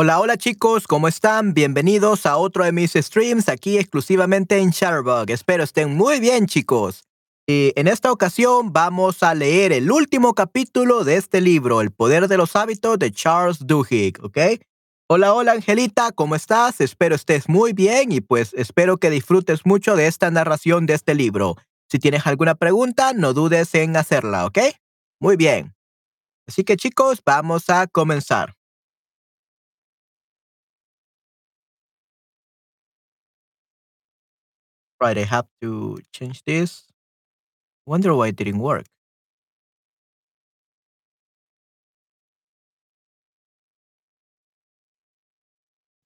Hola, hola chicos, ¿cómo están? Bienvenidos a otro de mis streams aquí exclusivamente en Shutterbug. Espero estén muy bien chicos. Y en esta ocasión vamos a leer el último capítulo de este libro, El poder de los hábitos de Charles Duhigg, ¿ok? Hola, hola Angelita, ¿cómo estás? Espero estés muy bien y pues espero que disfrutes mucho de esta narración de este libro. Si tienes alguna pregunta, no dudes en hacerla, ¿ok? Muy bien. Así que chicos, vamos a comenzar. Right, I have to change this. Wonder why it didn't work.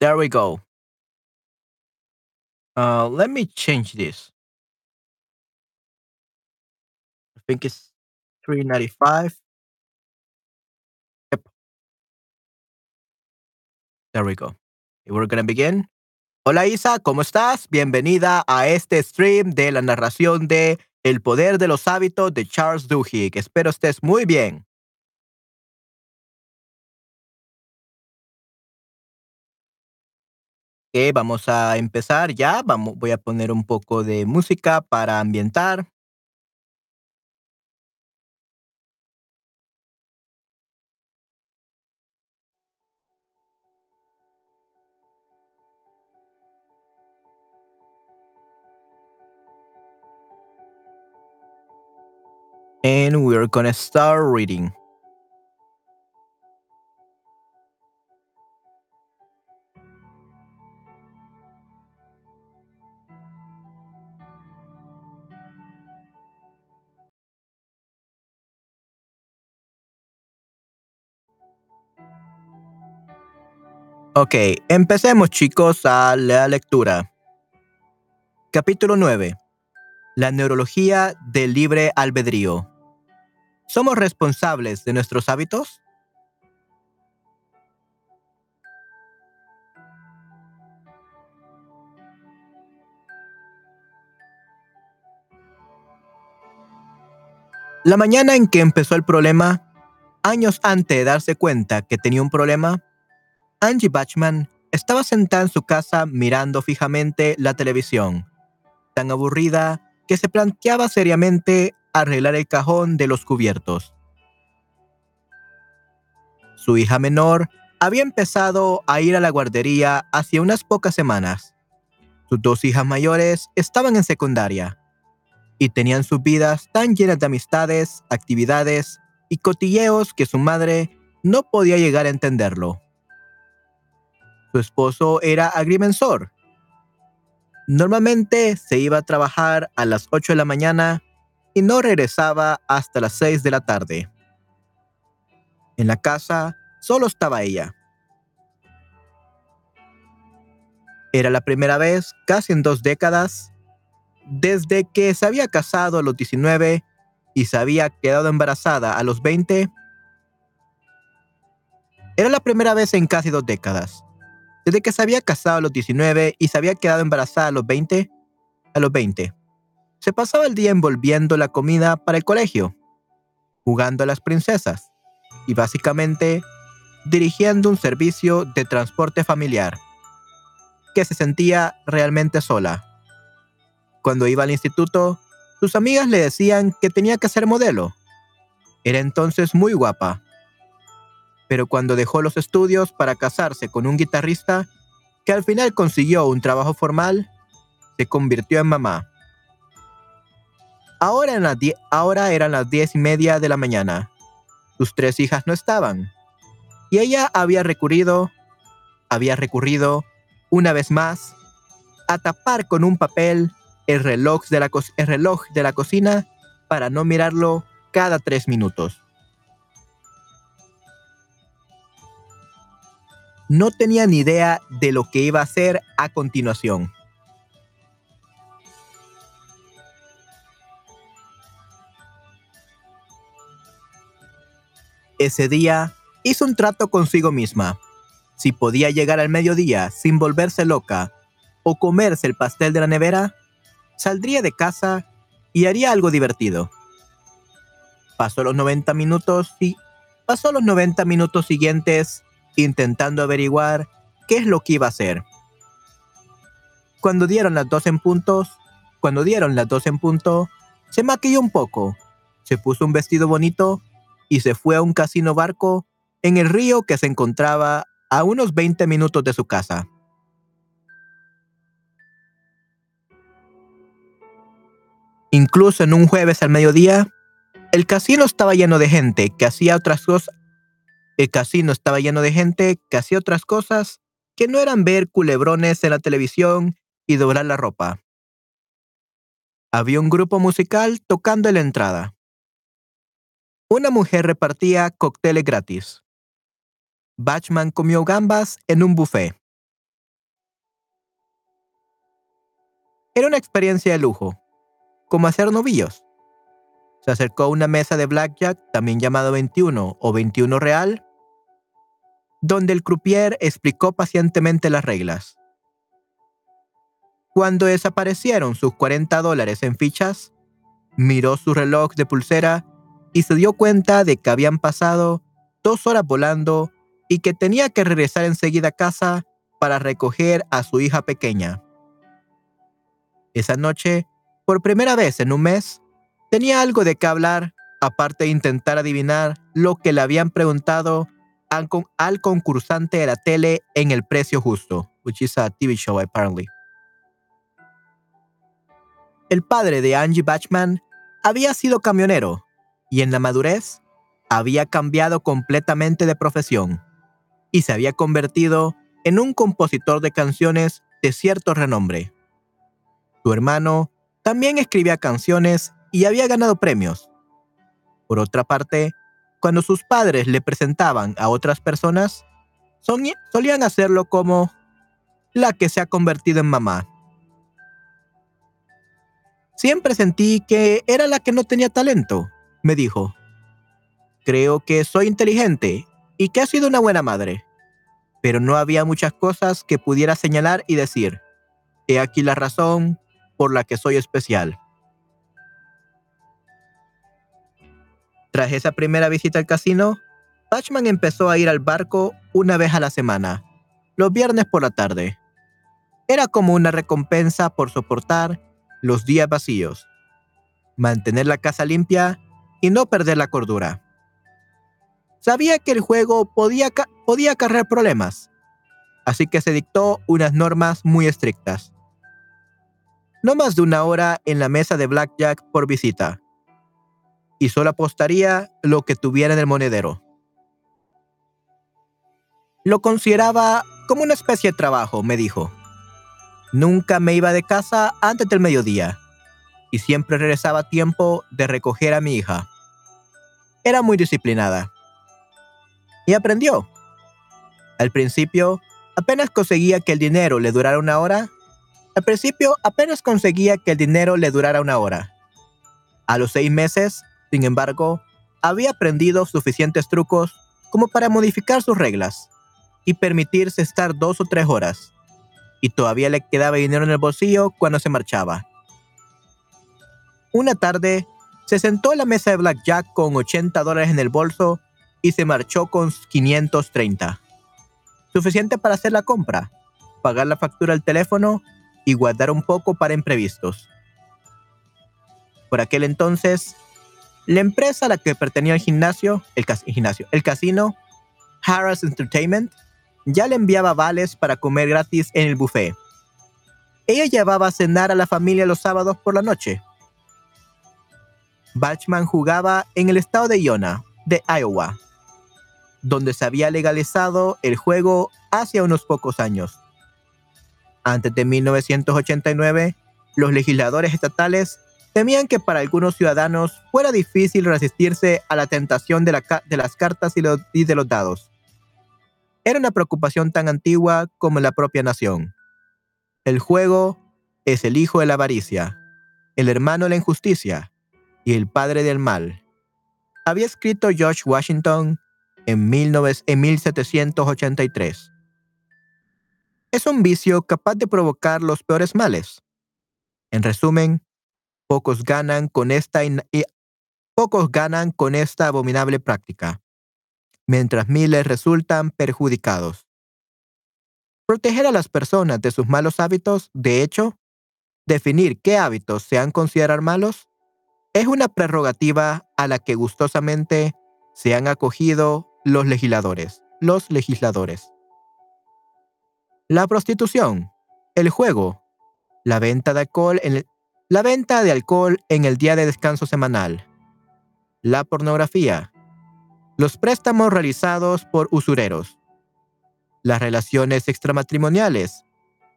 There we go. Uh, let me change this. I think it's 395. Yep. There we go. We're gonna begin. Hola Isa, ¿cómo estás? Bienvenida a este stream de la narración de El poder de los hábitos de Charles Duhigg. Espero estés muy bien. Ok, vamos a empezar ya. Vamos, voy a poner un poco de música para ambientar. And we're gonna start reading. Ok, empecemos chicos a la lectura. Capítulo 9. La neurología del libre albedrío. ¿Somos responsables de nuestros hábitos? La mañana en que empezó el problema, años antes de darse cuenta que tenía un problema, Angie Bachman estaba sentada en su casa mirando fijamente la televisión, tan aburrida que se planteaba seriamente arreglar el cajón de los cubiertos. Su hija menor había empezado a ir a la guardería hace unas pocas semanas. Sus dos hijas mayores estaban en secundaria y tenían sus vidas tan llenas de amistades, actividades y cotilleos que su madre no podía llegar a entenderlo. Su esposo era agrimensor. Normalmente se iba a trabajar a las 8 de la mañana y no regresaba hasta las 6 de la tarde. En la casa solo estaba ella. Era la primera vez, casi en dos décadas, desde que se había casado a los 19 y se había quedado embarazada a los 20. Era la primera vez en casi dos décadas, desde que se había casado a los 19 y se había quedado embarazada a los 20, a los 20 se pasaba el día envolviendo la comida para el colegio, jugando a las princesas y básicamente dirigiendo un servicio de transporte familiar, que se sentía realmente sola. Cuando iba al instituto, sus amigas le decían que tenía que ser modelo. Era entonces muy guapa. Pero cuando dejó los estudios para casarse con un guitarrista, que al final consiguió un trabajo formal, se convirtió en mamá. Ahora, eran las diez y media de la mañana. Sus tres hijas no estaban. Y ella había recurrido, había recurrido, una vez más, a tapar con un papel el reloj de la, cocina para no mirarlo cada tres minutos. No tenía ni idea de lo que iba a hacer a continuación. Ese día hizo un trato consigo misma. Si podía llegar al mediodía sin volverse loca o comerse el pastel de la nevera, saldría de casa y haría algo divertido. Pasó los 90 minutos y pasó los 90 minutos siguientes intentando averiguar qué es lo que iba a hacer. Cuando dieron las dos en puntos, cuando dieron las dos en punto, se maquilló un poco, se puso un vestido bonito y se fue a un casino barco en el río que se encontraba a unos 20 minutos de su casa. Incluso en un jueves al mediodía, el casino estaba lleno de gente que hacía otras cosas. El casino estaba lleno de gente que hacía otras cosas que no eran ver culebrones en la televisión y doblar la ropa. Había un grupo musical tocando en la entrada. Una mujer repartía cócteles gratis. Batchman comió gambas en un buffet. Era una experiencia de lujo, como hacer novillos. Se acercó a una mesa de blackjack, también llamado 21 o 21 real, donde el croupier explicó pacientemente las reglas. Cuando desaparecieron sus 40 dólares en fichas, miró su reloj de pulsera y se dio cuenta de que habían pasado dos horas volando y que tenía que regresar enseguida a casa para recoger a su hija pequeña. Esa noche, por primera vez en un mes, tenía algo de qué hablar, aparte de intentar adivinar lo que le habían preguntado al, concursante de la tele en el precio justo, which is a TV show apparently. El padre de Angie Batchman había sido camionero y en la madurez había cambiado completamente de profesión y se había convertido en un compositor de canciones de cierto renombre. Su hermano también escribía canciones y había ganado premios. Por otra parte, cuando sus padres le presentaban a otras personas, solían hacerlo como la que se ha convertido en mamá. Siempre sentí que era la que no tenía talento, me dijo. Creo que soy inteligente y que ha sido una buena madre, pero no había muchas cosas que pudiera señalar y decir. He aquí la razón por la que soy especial. Tras esa primera visita al casino, Batchman empezó a ir al barco una vez a la semana, los viernes por la tarde. Era como una recompensa por soportar los días vacíos, mantener la casa limpia y no perder la cordura. Sabía que el juego podía, podía acarrear problemas, así que se dictó unas normas muy estrictas. No más de una hora en la mesa de blackjack por visita, y solo apostaría lo que tuviera en el monedero. Lo consideraba como una especie de trabajo, me dijo. Nunca me iba de casa antes del mediodía y siempre regresaba a tiempo de recoger a mi hija. Era muy disciplinada. Y aprendió. Al principio, apenas conseguía que el dinero le durara una hora. Al principio, apenas conseguía que el dinero le durara una hora. A los seis meses, sin embargo, había aprendido suficientes trucos como para modificar sus reglas y permitirse estar dos o tres horas y todavía le quedaba dinero en el bolsillo cuando se marchaba. Una tarde, se sentó en la mesa de Blackjack con 80 dólares en el bolso y se marchó con 530. Suficiente para hacer la compra, pagar la factura al teléfono y guardar un poco para imprevistos. Por aquel entonces, la empresa a la que pertenecía el gimnasio, el, gimnasio, el casino, Harris Entertainment, ya le enviaba vales para comer gratis en el buffet. Ella llevaba a cenar a la familia los sábados por la noche. Batchman jugaba en el estado de Iona, de Iowa, donde se había legalizado el juego hace unos pocos años. Antes de 1989, los legisladores estatales temían que para algunos ciudadanos fuera difícil resistirse a la tentación de, las cartas y de los dados era una preocupación tan antigua como la propia nación. El juego es el hijo de la avaricia, el hermano de la injusticia y el padre del mal. Había escrito George Washington en, 1783. Es un vicio capaz de provocar los peores males. En resumen, pocos ganan con esta, pocos ganan con esta abominable práctica. mientras miles resultan perjudicados. Proteger a las personas de sus malos hábitos, de hecho, definir qué hábitos se han considerar malos, es una prerrogativa a la que gustosamente se han acogido los legisladores, los legisladores. La prostitución, el juego, la venta de alcohol en el, día de descanso semanal, la pornografía, los préstamos realizados por usureros, las relaciones extramatrimoniales,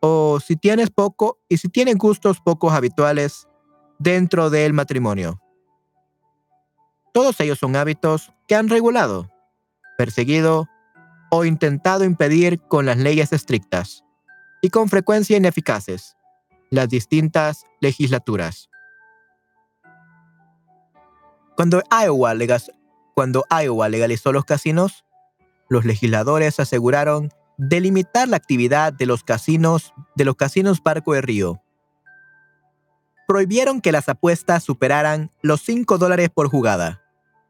o si tienes poco y si tienes gustos pocos habituales dentro del matrimonio. Todos ellos son hábitos que han regulado, perseguido o intentado impedir con las leyes estrictas y con frecuencia ineficaces las distintas legislaturas. Cuando Iowa, legalizó los casinos, los legisladores aseguraron delimitar la actividad de los casinos de los casinos Barco de Río. Prohibieron que las apuestas superaran los 5 dólares por jugada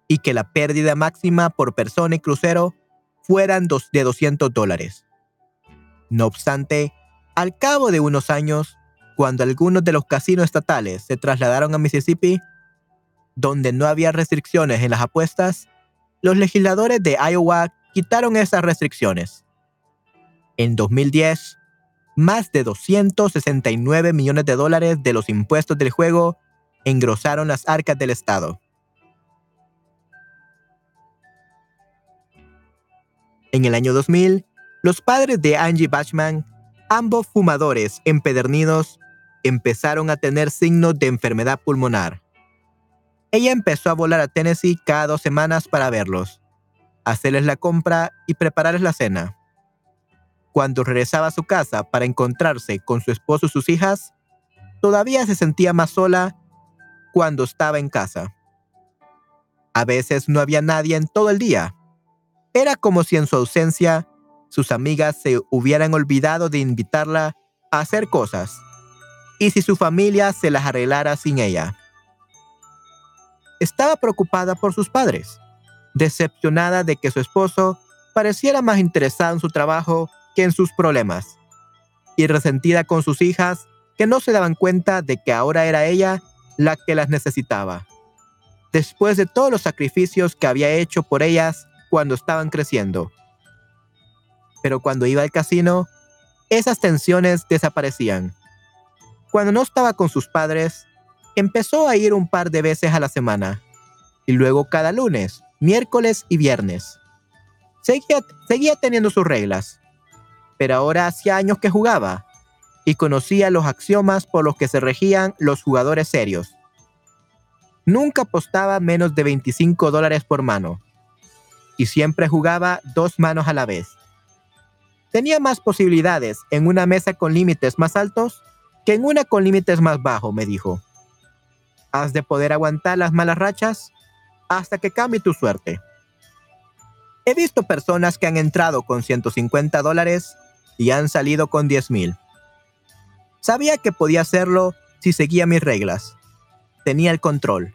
y que la pérdida máxima por persona y crucero fueran de 200 dólares. No obstante, al cabo de unos años, cuando algunos de los casinos estatales se trasladaron a Mississippi, donde no había restricciones en las apuestas, los legisladores de Iowa quitaron esas restricciones. En 2010, más de 269 millones de dólares de los impuestos del juego engrosaron las arcas del Estado. En el año 2000, los padres de Angie Bachman, ambos fumadores empedernidos, empezaron a tener signos de enfermedad pulmonar. Ella empezó a volar a Tennessee cada dos semanas para verlos, hacerles la compra y prepararles la cena. Cuando regresaba a su casa para encontrarse con su esposo y sus hijas, todavía se sentía más sola cuando estaba en casa. A veces no había nadie en todo el día era como si en su ausencia sus amigas se hubieran olvidado de invitarla a hacer cosas, y si su familia se las arreglara sin ella. Estaba preocupada por sus padres, decepcionada de que su esposo pareciera más interesado en su trabajo que en sus problemas, y resentida con sus hijas que no se daban cuenta de que ahora era ella la que las necesitaba. Después de todos los sacrificios que había hecho por ellas cuando estaban creciendo. Pero cuando iba al casino, esas tensiones desaparecían. Cuando no estaba con sus padres, empezó a ir un par de veces a la semana, y luego cada lunes, miércoles y viernes. Seguía, seguía teniendo sus reglas, pero ahora hacía años que jugaba, y conocía los axiomas por los que se regían los jugadores serios. Nunca apostaba menos de 25 dólares por mano, y siempre jugaba dos manos a la vez. Tenía más posibilidades en una mesa con límites más altos que en una con límites más bajos, me dijo. Has de poder aguantar las malas rachas hasta que cambie tu suerte. He visto personas que han entrado con 150 dólares y han salido con 10 mil. Sabía que podía hacerlo si seguía mis reglas. Tenía el control.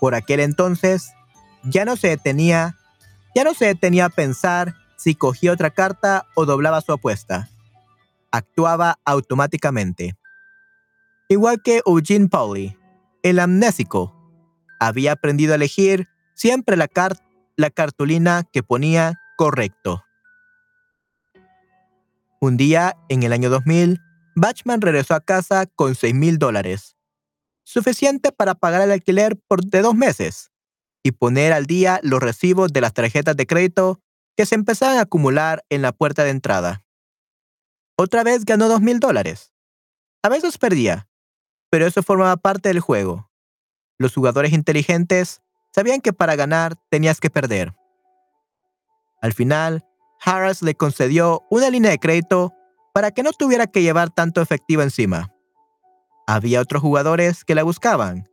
Por aquel entonces, ya no se detenía ya no se detenía a pensar si cogía otra carta o doblaba su apuesta. Actuaba automáticamente. Igual que Eugene Pauli, el amnésico, había aprendido a elegir siempre la, la cartulina que ponía correcto. Un día, en el año 2000, Bachman regresó a casa con 6 mil dólares, suficiente para pagar el alquiler por de dos meses y poner al día los recibos de las tarjetas de crédito que se empezaban a acumular en la puerta de entrada. Otra vez ganó dos mil dólares. A veces perdía, pero eso formaba parte del juego. Los jugadores inteligentes sabían que para ganar tenías que perder. Al final, Harris le concedió una línea de crédito para que no tuviera que llevar tanto efectivo encima. Había otros jugadores que la buscaban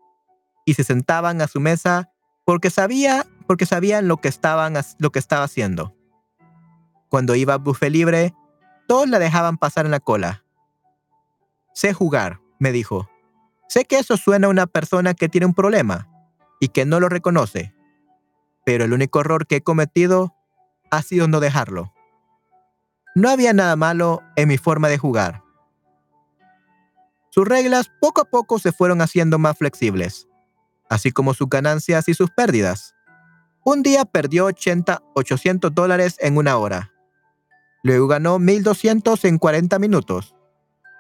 y se sentaban a su mesa porque sabía, porque sabían lo que estaban, lo que estaba haciendo. Cuando iba a buffet libre, todos la dejaban pasar en la cola. Sé jugar, me dijo. Sé que eso suena a una persona que tiene un problema y que no lo reconoce. pero el único error que he cometido ha sido no dejarlo. No había nada malo en mi forma de jugar. Sus reglas poco a poco se fueron haciendo más flexibles, así como sus ganancias y sus pérdidas. Un día perdió 80, 800 dólares en una hora. Luego ganó 1200 en 40 minutos.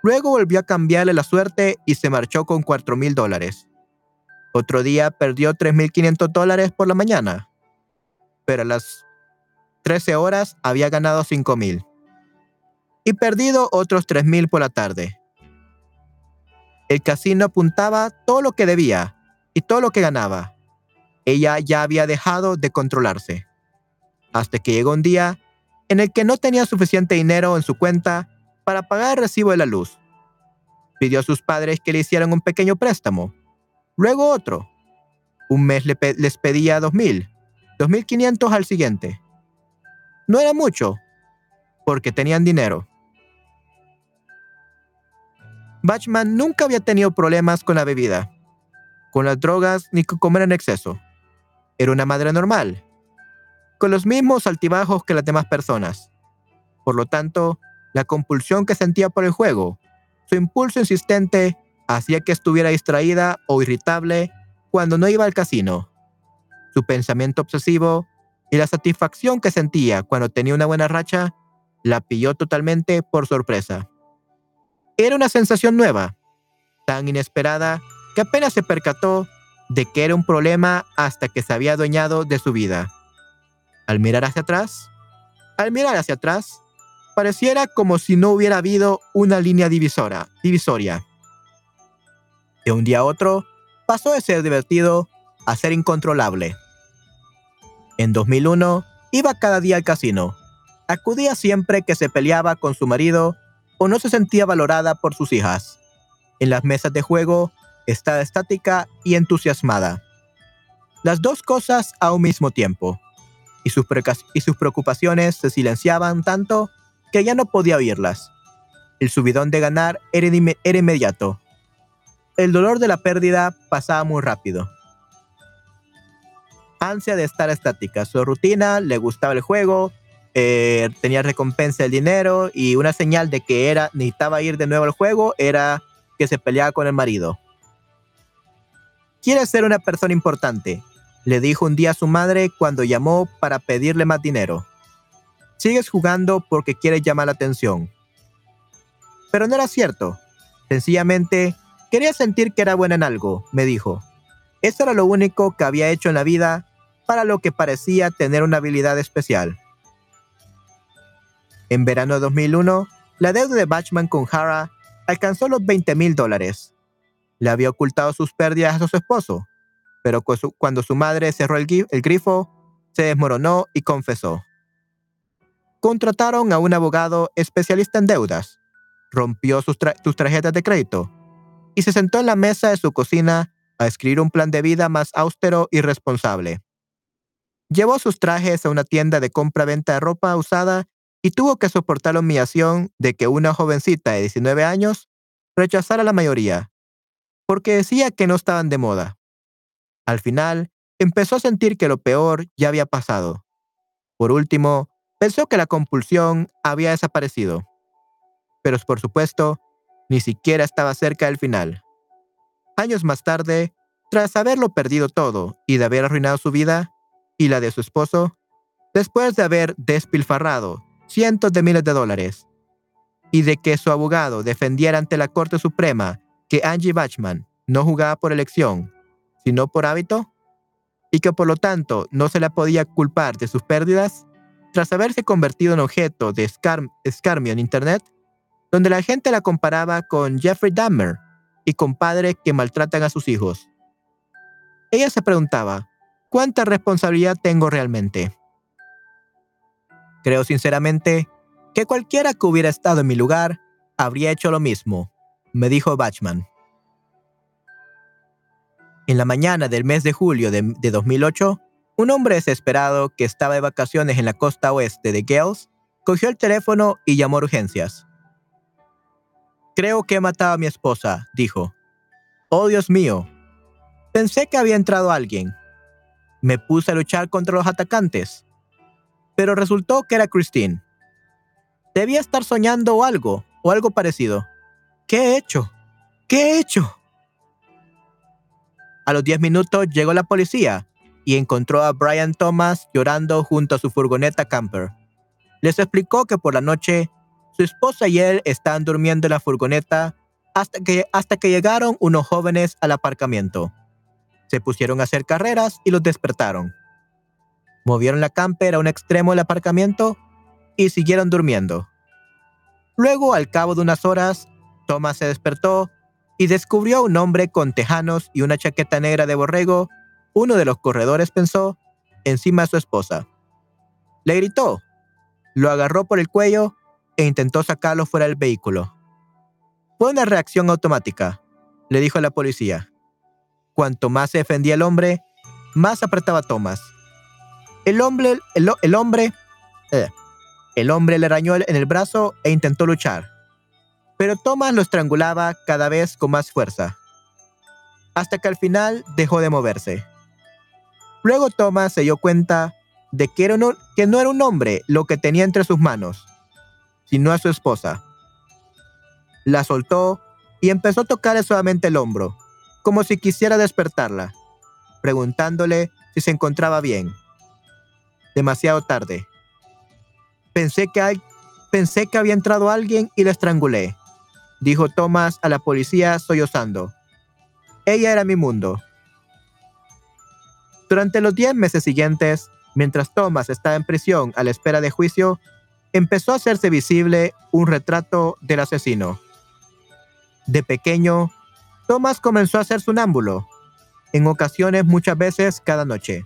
Luego volvió a cambiarle la suerte y se marchó con 4000 dólares. Otro día perdió 3.500 dólares por la mañana, pero a las 13 horas había ganado 5.000 y perdido otros 3.000 por la tarde. El casino apuntaba todo lo que debía y todo lo que ganaba. Ella ya había dejado de controlarse. Hasta que llegó un día en el que no tenía suficiente dinero en su cuenta para pagar el recibo de la luz. Pidió a sus padres que le hicieran un pequeño préstamo luego otro. Un mes les pedía 2.000, 2.500 al siguiente. No era mucho, porque tenían dinero. Bachman nunca había tenido problemas con la bebida, con las drogas ni con comer en exceso. Era una madre normal, con los mismos altibajos que las demás personas. Por lo tanto, la compulsión que sentía por el juego, su impulso insistente hacía que estuviera distraída o irritable cuando no iba al casino. Su pensamiento obsesivo y la satisfacción que sentía cuando tenía una buena racha la pilló totalmente por sorpresa. Era una sensación nueva, tan inesperada que apenas se percató de que era un problema hasta que se había adueñado de su vida. Al mirar hacia atrás, al mirar hacia atrás, pareciera como si no hubiera habido una línea divisora, divisoria. De un día a otro, pasó de ser divertido a ser incontrolable. En 2001, iba cada día al casino. Acudía siempre que se peleaba con su marido o no se sentía valorada por sus hijas. En las mesas de juego, estaba estática y entusiasmada. Las dos cosas a un mismo tiempo. Y sus, preocupaciones se silenciaban tanto que ya no podía oírlas. El subidón de ganar era inmediato el dolor de la pérdida pasaba muy rápido. Ansia de estar estática. Su rutina, le gustaba el juego, eh, tenía recompensa del dinero y una señal de que era necesitaba ir de nuevo al juego era que se peleaba con el marido. Quiere ser una persona importante, le dijo un día a su madre cuando llamó para pedirle más dinero. Sigues jugando porque quieres llamar la atención. Pero no era cierto. Sencillamente Quería sentir que era buena en algo, me dijo. Eso era lo único que había hecho en la vida para lo que parecía tener una habilidad especial. En verano de 2001, la deuda de Batchman con Hara alcanzó los 20 mil dólares. Le había ocultado sus pérdidas a su esposo, pero cuando su madre cerró el, grifo, se desmoronó y confesó. Contrataron a un abogado especialista en deudas, rompió sus tarjetas de crédito y se sentó en la mesa de su cocina a escribir un plan de vida más austero y responsable. Llevó sus trajes a una tienda de compra-venta de ropa usada y tuvo que soportar la humillación de que una jovencita de 19 años rechazara la mayoría, porque decía que no estaban de moda. Al final, empezó a sentir que lo peor ya había pasado. Por último, pensó que la compulsión había desaparecido. Pero por supuesto, ni siquiera estaba cerca del final. Años más tarde, tras haberlo perdido todo y de haber arruinado su vida y la de su esposo, después de haber despilfarrado cientos de miles de dólares y de que su abogado defendiera ante la Corte Suprema que Angie Bachman no jugaba por elección, sino por hábito, y que por lo tanto no se la podía culpar de sus pérdidas, tras haberse convertido en objeto de escarmio en Internet, donde la gente la comparaba con Jeffrey Dahmer y con padres que maltratan a sus hijos. Ella se preguntaba, ¿cuánta responsabilidad tengo realmente? Creo sinceramente que cualquiera que hubiera estado en mi lugar habría hecho lo mismo, me dijo Bachman. En la mañana del mes de julio de, 2008, un hombre desesperado que estaba de vacaciones en la costa oeste de Gales cogió el teléfono y llamó a urgencias. Creo que he matado a mi esposa, dijo. Oh, Dios mío. Pensé que había entrado alguien. Me puse a luchar contra los atacantes. Pero resultó que era Christine. Debía estar soñando algo, o algo parecido. ¿Qué he hecho? ¿Qué he hecho? A los 10 minutos llegó la policía y encontró a Brian Thomas llorando junto a su furgoneta camper. Les explicó que por la noche su esposa y él estaban durmiendo en la furgoneta hasta que, hasta que llegaron unos jóvenes al aparcamiento. Se pusieron a hacer carreras y los despertaron. Movieron la camper a un extremo del aparcamiento y siguieron durmiendo. Luego, al cabo de unas horas, Thomas se despertó y descubrió a un hombre con tejanos y una chaqueta negra de borrego. Uno de los corredores pensó encima de su esposa. Le gritó, lo agarró por el cuello e intentó sacarlo fuera del vehículo. Fue una reacción automática, le dijo a la policía. Cuanto más se defendía el hombre, más apretaba Thomas. El hombre, el, hombre, eh, el hombre le arañó en el brazo e intentó luchar, pero Thomas lo estrangulaba cada vez con más fuerza, hasta que al final dejó de moverse. Luego Thomas se dio cuenta de que, era que no era un hombre lo que tenía entre sus manos, sino a su esposa. La soltó y empezó a tocarle suavemente el hombro, como si quisiera despertarla, preguntándole si se encontraba bien. Demasiado tarde. Pensé que, pensé que había entrado alguien y la estrangulé, dijo Thomas a la policía sollozando. Ella era mi mundo. Durante los diez meses siguientes, mientras Thomas estaba en prisión a la espera de juicio, empezó a hacerse visible un retrato del asesino. De pequeño, Thomas comenzó a ser sonámbulo, en ocasiones muchas veces cada noche.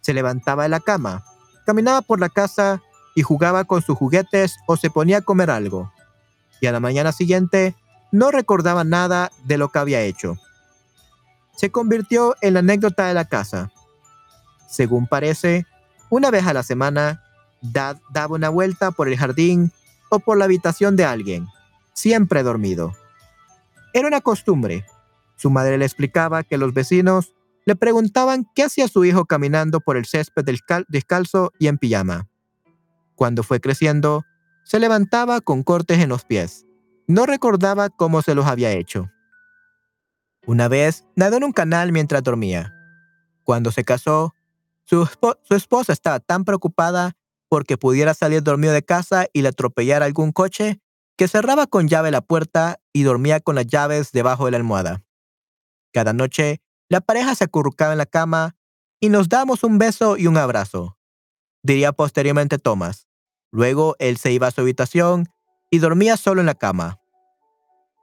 Se levantaba de la cama, caminaba por la casa y jugaba con sus juguetes o se ponía a comer algo. Y a la mañana siguiente no recordaba nada de lo que había hecho. Se convirtió en la anécdota de la casa. Según parece, una vez a la semana daba una vuelta por el jardín o por la habitación de alguien, siempre dormido. Era una costumbre. Su madre le explicaba que los vecinos le preguntaban qué hacía su hijo caminando por el césped descalzo y en pijama. Cuando fue creciendo, se levantaba con cortes en los pies. No recordaba cómo se los había hecho. Una vez nadó en un canal mientras dormía. Cuando se casó, su, su esposa estaba tan preocupada porque pudiera salir dormido de casa y le atropellara algún coche, que cerraba con llave la puerta y dormía con las llaves debajo de la almohada. Cada noche, la pareja se acurrucaba en la cama y nos damos un beso y un abrazo, diría posteriormente Thomas. Luego él se iba a su habitación y dormía solo en la cama.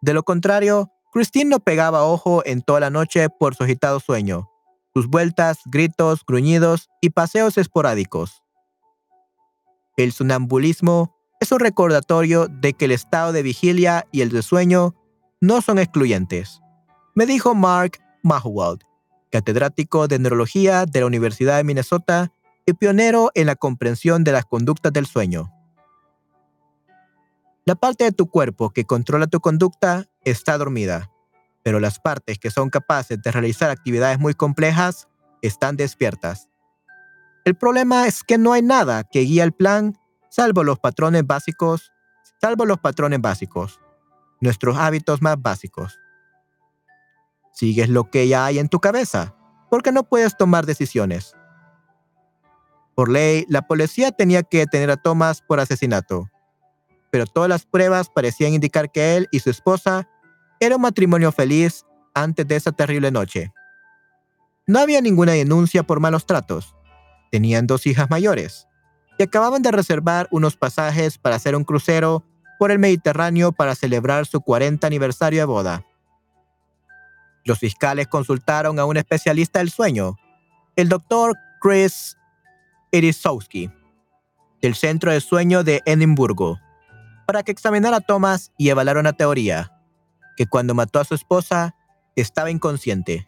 De lo contrario, Christine no pegaba ojo en toda la noche por su agitado sueño, sus vueltas, gritos, gruñidos y paseos esporádicos. El sonambulismo es un recordatorio de que el estado de vigilia y el de sueño no son excluyentes, me dijo Mark Mahwald, catedrático de neurología de la Universidad de Minnesota y pionero en la comprensión de las conductas del sueño. La parte de tu cuerpo que controla tu conducta está dormida, pero las partes que son capaces de realizar actividades muy complejas están despiertas. El problema es que no hay nada que guíe el plan salvo los patrones básicos, salvo los patrones básicos, nuestros hábitos más básicos. Sigues lo que ya hay en tu cabeza, porque no puedes tomar decisiones. Por ley, la policía tenía que detener a Thomas por asesinato, pero todas las pruebas parecían indicar que él y su esposa eran un matrimonio feliz antes de esa terrible noche. No había ninguna denuncia por malos tratos, Tenían dos hijas mayores y acababan de reservar unos pasajes para hacer un crucero por el Mediterráneo para celebrar su 40 aniversario de boda. Los fiscales consultaron a un especialista del sueño, el doctor Chris Erisowski, del Centro de Sueño de Edimburgo, para que examinara a Thomas y evaluara una teoría, que cuando mató a su esposa estaba inconsciente.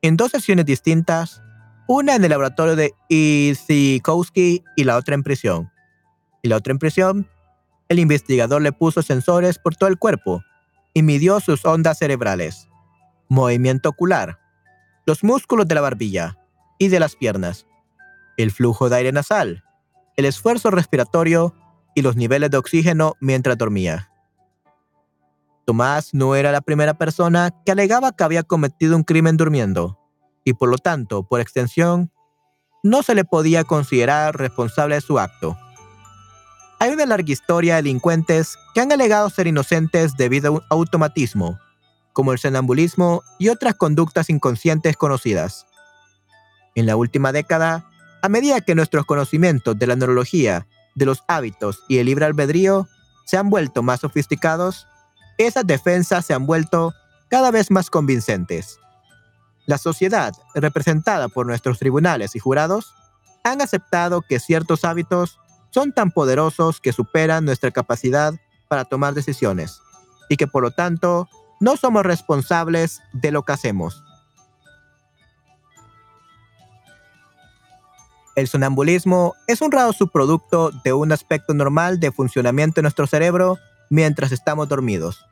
En dos sesiones distintas, una en el laboratorio de Isikowski y la otra en prisión. Y la otra en prisión, el investigador le puso sensores por todo el cuerpo y midió sus ondas cerebrales, movimiento ocular, los músculos de la barbilla, y de las piernas, el flujo de aire nasal, el esfuerzo respiratorio y los niveles de oxígeno mientras dormía. Tomás no era la primera persona que alegaba que había cometido un crimen durmiendo, y por lo tanto, por extensión, no se le podía considerar responsable de su acto. Hay una larga historia de delincuentes que han alegado ser inocentes debido a un automatismo, como el sonambulismo y otras conductas inconscientes conocidas. En la última década, a medida que nuestros conocimientos de la neurología, de los hábitos y el libre albedrío se han vuelto más sofisticados, esas defensas se han vuelto cada vez más convincentes. La sociedad, representada por nuestros tribunales y jurados, han aceptado que ciertos hábitos son tan poderosos que superan nuestra capacidad para tomar decisiones y que por lo tanto no somos responsables de lo que hacemos. El sonambulismo es un raro subproducto de un aspecto normal de funcionamiento de nuestro cerebro mientras estamos dormidos.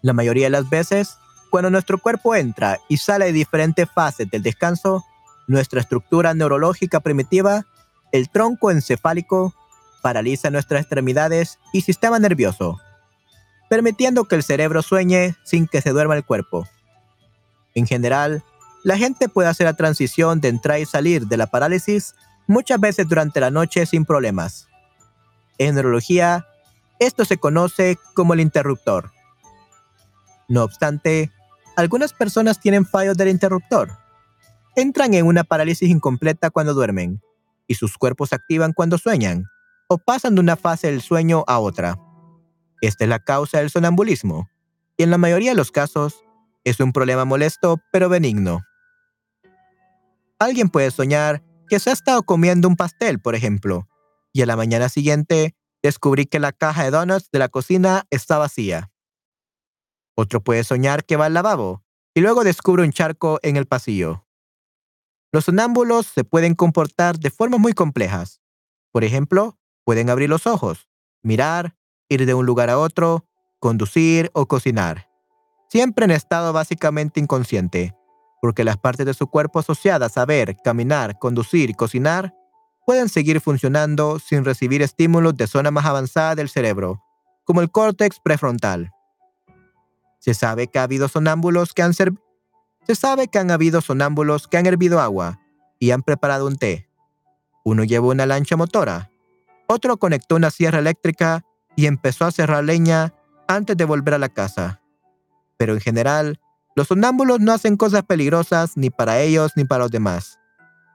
La mayoría de las veces, cuando nuestro cuerpo entra y sale de diferentes fases del descanso, nuestra estructura neurológica primitiva, el tronco encefálico, paraliza nuestras extremidades y sistema nervioso, permitiendo que el cerebro sueñe sin que se duerma el cuerpo. En general, la gente puede hacer la transición de entrar y salir de la parálisis muchas veces durante la noche sin problemas. En neurología, esto se conoce como el interruptor. No obstante, algunas personas tienen fallos del interruptor. Entran en una parálisis incompleta cuando duermen, y sus cuerpos se activan cuando sueñan, o pasan de una fase del sueño a otra. Esta es la causa del sonambulismo, y en la mayoría de los casos, es un problema molesto pero benigno. Alguien puede soñar que se ha estado comiendo un pastel, por ejemplo, y a la mañana siguiente descubrí que la caja de donuts de la cocina está vacía. Otro puede soñar que va al lavabo y luego descubre un charco en el pasillo. Los sonámbulos se pueden comportar de formas muy complejas. Por ejemplo, pueden abrir los ojos, mirar, ir de un lugar a otro, conducir o cocinar. Siempre en estado básicamente inconsciente, porque las partes de su cuerpo asociadas a ver, caminar, conducir y cocinar pueden seguir funcionando sin recibir estímulos de zona más avanzada del cerebro, como el córtex prefrontal. Se sabe que ha habido sonámbulos que han se sabe que han habido sonámbulos que han hervido agua y han preparado un té. Uno llevó una lancha motora, otro conectó una sierra eléctrica y empezó a cerrar leña antes de volver a la casa. Pero en general, los sonámbulos no hacen cosas peligrosas ni para ellos ni para los demás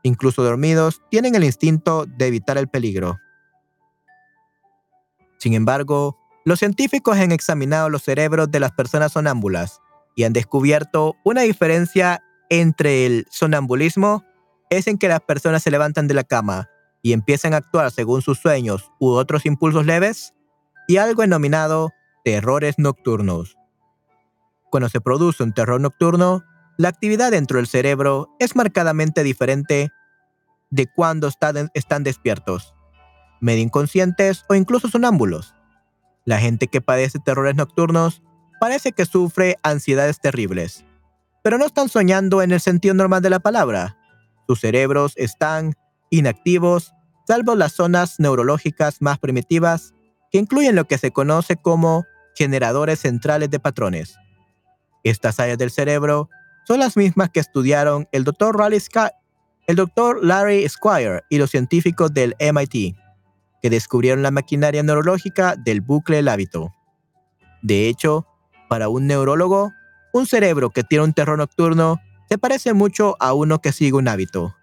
incluso dormidos, tienen el instinto de evitar el peligro. Sin embargo, los científicos han examinado los cerebros de las personas sonámbulas y han descubierto una diferencia entre el sonambulismo, es en que las personas se levantan de la cama y empiezan a actuar según sus sueños u otros impulsos leves, y algo denominado terrores nocturnos. Cuando se produce un terror nocturno, la actividad dentro del cerebro es marcadamente diferente de cuando están despiertos, medio inconscientes o incluso sonámbulos. La gente que padece terrores nocturnos parece que sufre ansiedades terribles, pero no están soñando en el sentido normal de la palabra. Sus cerebros están inactivos, salvo las zonas neurológicas más primitivas, que incluyen lo que se conoce como generadores centrales de patrones. Estas áreas del cerebro son las mismas que estudiaron el Dr. Larry Squire y los científicos del MIT, que descubrieron la maquinaria neurológica del bucle del hábito. De hecho, para un neurólogo, un cerebro que tiene un terror nocturno se parece mucho a uno que sigue un hábito.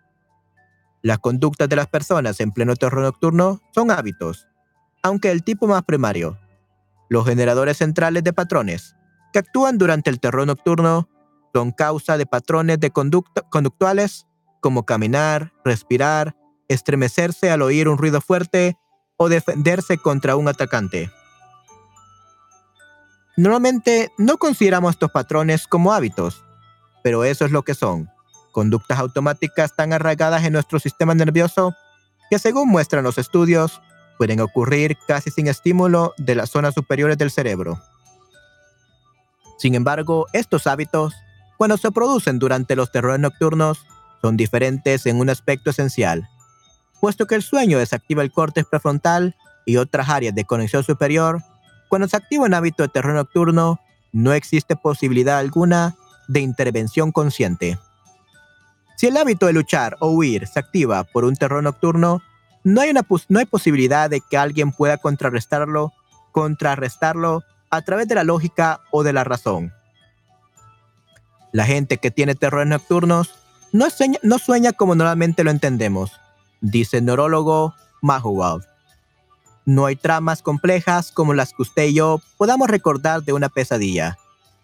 Las conductas de las personas en pleno terror nocturno son hábitos, aunque el tipo más primario. Los generadores centrales de patrones, que actúan durante el terror nocturno, son causa de patrones de conducta, conductuales como caminar, respirar, estremecerse al oír un ruido fuerte o defenderse contra un atacante. Normalmente no consideramos estos patrones como hábitos, pero eso es lo que son, conductas automáticas tan arraigadas en nuestro sistema nervioso que según muestran los estudios, pueden ocurrir casi sin estímulo de las zonas superiores del cerebro. Sin embargo, estos hábitos cuando se producen durante los terrores nocturnos, son diferentes en un aspecto esencial, puesto que el sueño desactiva el córtex prefrontal y otras áreas de conexión superior, cuando se activa un hábito de terror nocturno, no existe posibilidad alguna de intervención consciente. Si el hábito de luchar o huir se activa por un terror nocturno, no hay, una no hay posibilidad de que alguien pueda contrarrestarlo, contrarrestarlo a través de la lógica o de la razón. La gente que tiene terrores nocturnos no sueña, no sueña como normalmente lo entendemos, dice el neurólogo Mahowald. No hay tramas complejas como las que usted y yo podamos recordar de una pesadilla.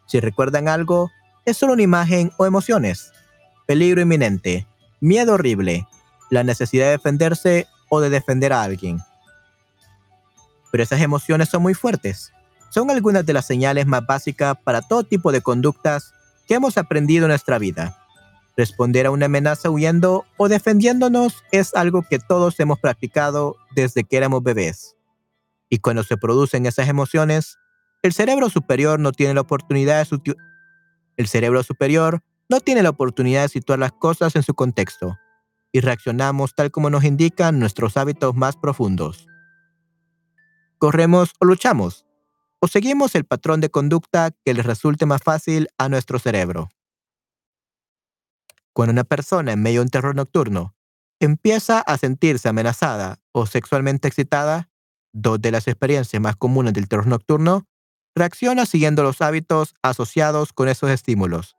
Si recuerdan algo, es solo una imagen o emociones. Peligro inminente, miedo horrible, la necesidad de defenderse o de defender a alguien. Pero esas emociones son muy fuertes. Son algunas de las señales más básicas para todo tipo de conductas que hemos aprendido en nuestra vida. Responder a una amenaza huyendo o defendiéndonos es algo que todos hemos practicado desde que éramos bebés. Y cuando se producen esas emociones, el cerebro superior no tiene la oportunidad de el cerebro superior no tiene la oportunidad de situar las cosas en su contexto y reaccionamos tal como nos indican nuestros hábitos más profundos. Corremos o luchamos, o seguimos el patrón de conducta que les resulte más fácil a nuestro cerebro. Cuando una persona en medio de un terror nocturno empieza a sentirse amenazada o sexualmente excitada, dos de las experiencias más comunes del terror nocturno, reacciona siguiendo los hábitos asociados con esos estímulos.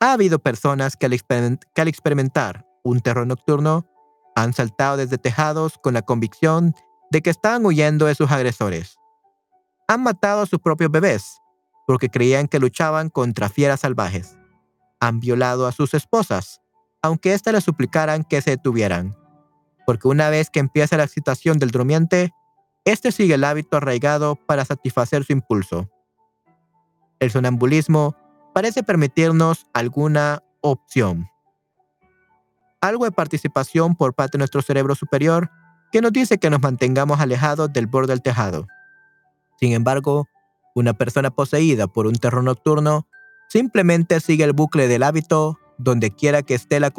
Ha habido personas que al, experimentar un terror nocturno han saltado desde tejados con la convicción de que estaban huyendo de sus agresores. Han matado a sus propios bebés porque creían que luchaban contra fieras salvajes han violado a sus esposas, aunque éstas le suplicaran que se detuvieran, porque una vez que empieza la excitación del durmiente, éste sigue el hábito arraigado para satisfacer su impulso. El sonambulismo parece permitirnos alguna opción. Algo de participación por parte de nuestro cerebro superior que nos dice que nos mantengamos alejados del borde del tejado. Sin embargo, una persona poseída por un terror nocturno Simplemente sigue el bucle del hábito donde quiera que esté la.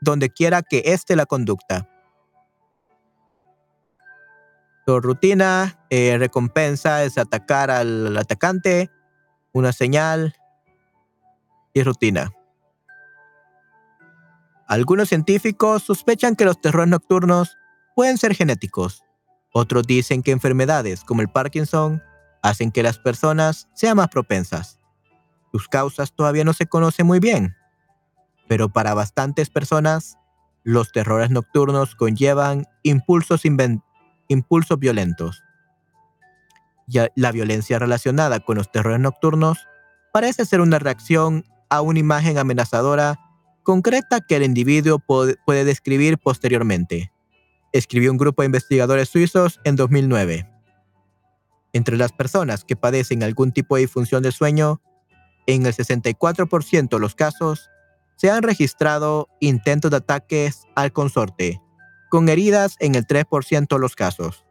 Donde quiera que esté la conducta. Su rutina, eh, recompensa es atacar al atacante, una señal y rutina. Algunos científicos sospechan que los terrores nocturnos pueden ser genéticos. Otros dicen que enfermedades como el Parkinson hacen que las personas sean más propensas. Sus causas todavía no se conocen muy bien, pero para bastantes personas, los terrores nocturnos conllevan impulsos, impulsos violentos. Y la violencia relacionada con los terrores nocturnos parece ser una reacción a una imagen amenazadora concreta que el individuo puede describir posteriormente, escribió un grupo de investigadores suizos en 2009. Entre las personas que padecen algún tipo de disfunción del sueño, en el 64% de los casos, se han registrado intentos de ataques al consorte, con heridas en el 3% de los casos.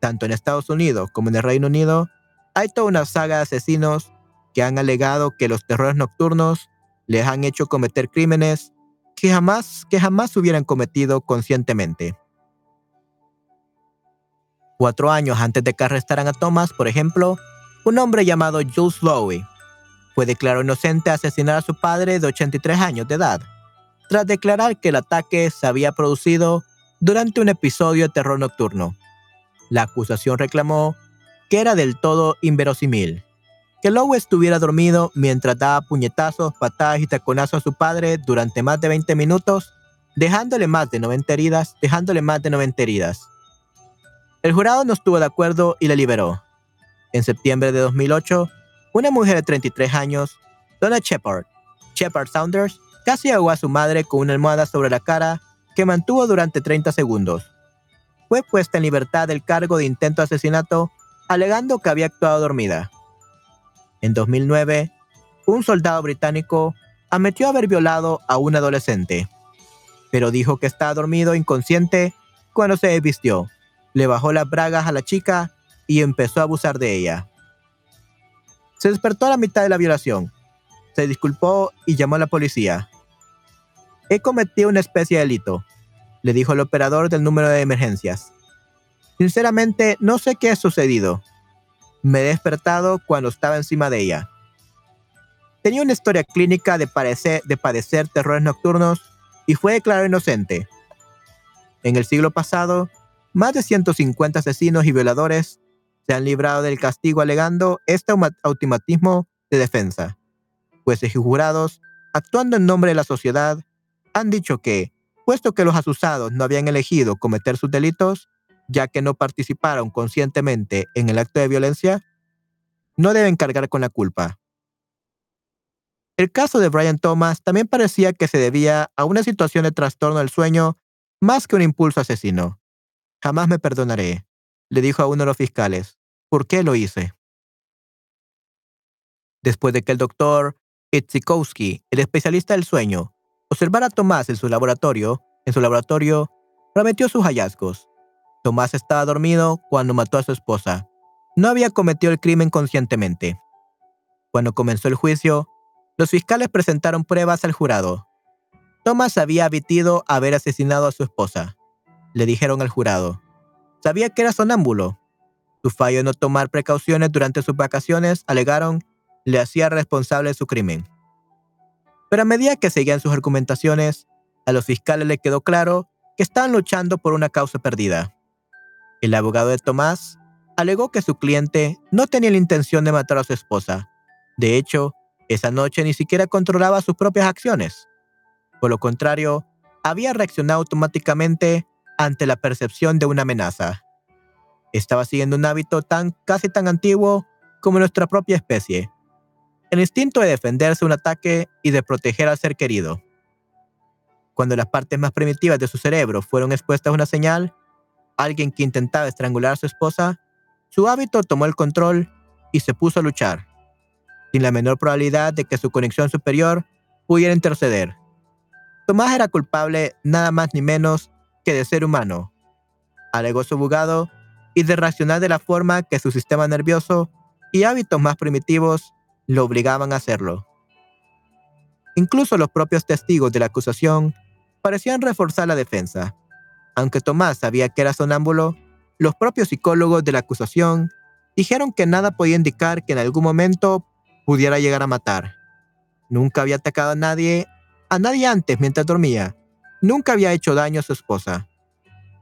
Tanto en Estados Unidos como en el Reino Unido, hay toda una saga de asesinos que han alegado que los terrores nocturnos les han hecho cometer crímenes que jamás, que jamás hubieran cometido conscientemente. Cuatro años antes de que arrestaran a Thomas, por ejemplo, un hombre llamado Jules Lowe fue declarado inocente de asesinar a su padre de 83 años de edad, tras declarar que el ataque se había producido durante un episodio de terror nocturno. La acusación reclamó que era del todo inverosímil, que Lowe estuviera dormido mientras daba puñetazos, patadas y taconazos a su padre durante más de 20 minutos, dejándole más de 90 heridas, dejándole más de 90 heridas. El jurado no estuvo de acuerdo y le liberó. En septiembre de 2008, una mujer de 33 años, Donna Shepard, Shepard Saunders, casi ahogó a su madre con una almohada sobre la cara que mantuvo durante 30 segundos. Fue puesta en libertad del cargo de intento de asesinato, alegando que había actuado dormida. En 2009, un soldado británico admitió haber violado a un adolescente, pero dijo que estaba dormido inconsciente cuando se desvistió, le bajó las bragas a la chica y empezó a abusar de ella. Se despertó a la mitad de la violación. Se disculpó y llamó a la policía. He cometido una especie de delito, le dijo el operador del número de emergencias. Sinceramente, no sé qué ha sucedido. Me he despertado cuando estaba encima de ella. Tenía una historia clínica de, padecer, de padecer terrores nocturnos y fue declarado inocente. En el siglo pasado, más de 150 asesinos y violadores se han librado del castigo alegando este automatismo de defensa. Jueces y jurados, actuando en nombre de la sociedad, han dicho que, puesto que los asusados no habían elegido cometer sus delitos, ya que no participaron conscientemente en el acto de violencia, no deben cargar con la culpa. El caso de Brian Thomas también parecía que se debía a una situación de trastorno del sueño más que un impulso asesino. Jamás me perdonaré, le dijo a uno de los fiscales. ¿Por qué lo hice? Después de que el doctor Itzikowski, el especialista del sueño, observara a Tomás en su laboratorio, en su laboratorio, prometió sus hallazgos. Tomás estaba dormido cuando mató a su esposa. No había cometido el crimen conscientemente. Cuando comenzó el juicio, los fiscales presentaron pruebas al jurado. Thomas había admitido haber asesinado a su esposa. Le dijeron al jurado. Sabía que era sonámbulo. Su fallo no tomar precauciones durante sus vacaciones, alegaron, le hacía responsable de su crimen. Pero a medida que seguían sus argumentaciones, a los fiscales le quedó claro que estaban luchando por una causa perdida. El abogado de Tomás alegó que su cliente no tenía la intención de matar a su esposa. De hecho, esa noche ni siquiera controlaba sus propias acciones. Por lo contrario, había reaccionado automáticamente ante la percepción de una amenaza. Estaba siguiendo un hábito tan casi tan antiguo como nuestra propia especie. El instinto de defenderse de un ataque y de proteger al ser querido. Cuando las partes más primitivas de su cerebro fueron expuestas a una señal, alguien que intentaba estrangular a su esposa, su hábito tomó el control y se puso a luchar sin la menor probabilidad de que su conexión superior pudiera interceder. Tomás era culpable nada más ni menos que de ser humano, alegó su abogado, y de reaccionar de la forma que su sistema nervioso y hábitos más primitivos lo obligaban a hacerlo. Incluso los propios testigos de la acusación parecían reforzar la defensa. Aunque Tomás sabía que era sonámbulo, los propios psicólogos de la acusación dijeron que nada podía indicar que en algún momento pudiera llegar a matar. Nunca había atacado a nadie, a nadie antes mientras dormía. Nunca había hecho daño a su esposa.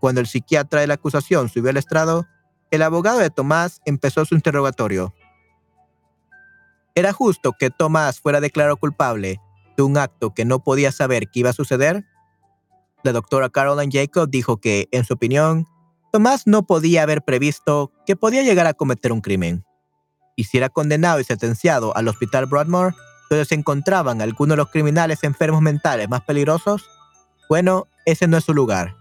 Cuando el psiquiatra de la acusación subió al estrado, el abogado de Tomás empezó su interrogatorio. ¿Era justo que Tomás fuera declarado culpable de un acto que no podía saber que iba a suceder? La doctora Caroline Jacob dijo que, en su opinión, Tomás no podía haber previsto que podía llegar a cometer un crimen y si era condenado y sentenciado al hospital Broadmoor, donde se encontraban algunos de los criminales enfermos mentales más peligrosos, bueno, ese no es su lugar.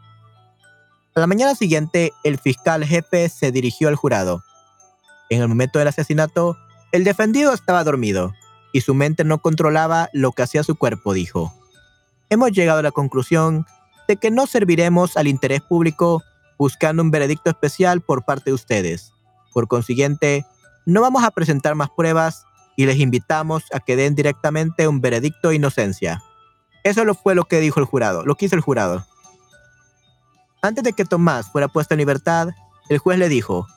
A la mañana siguiente, el fiscal jefe se dirigió al jurado. En el momento del asesinato, el defendido estaba dormido y su mente no controlaba lo que hacía su cuerpo, dijo. Hemos llegado a la conclusión de que no serviremos al interés público buscando un veredicto especial por parte de ustedes. Por consiguiente, no vamos a presentar más pruebas y les invitamos a que den directamente un veredicto de inocencia. Eso fue lo que dijo el jurado, lo que hizo el jurado. Antes de que Tomás fuera puesto en libertad, el juez le dijo,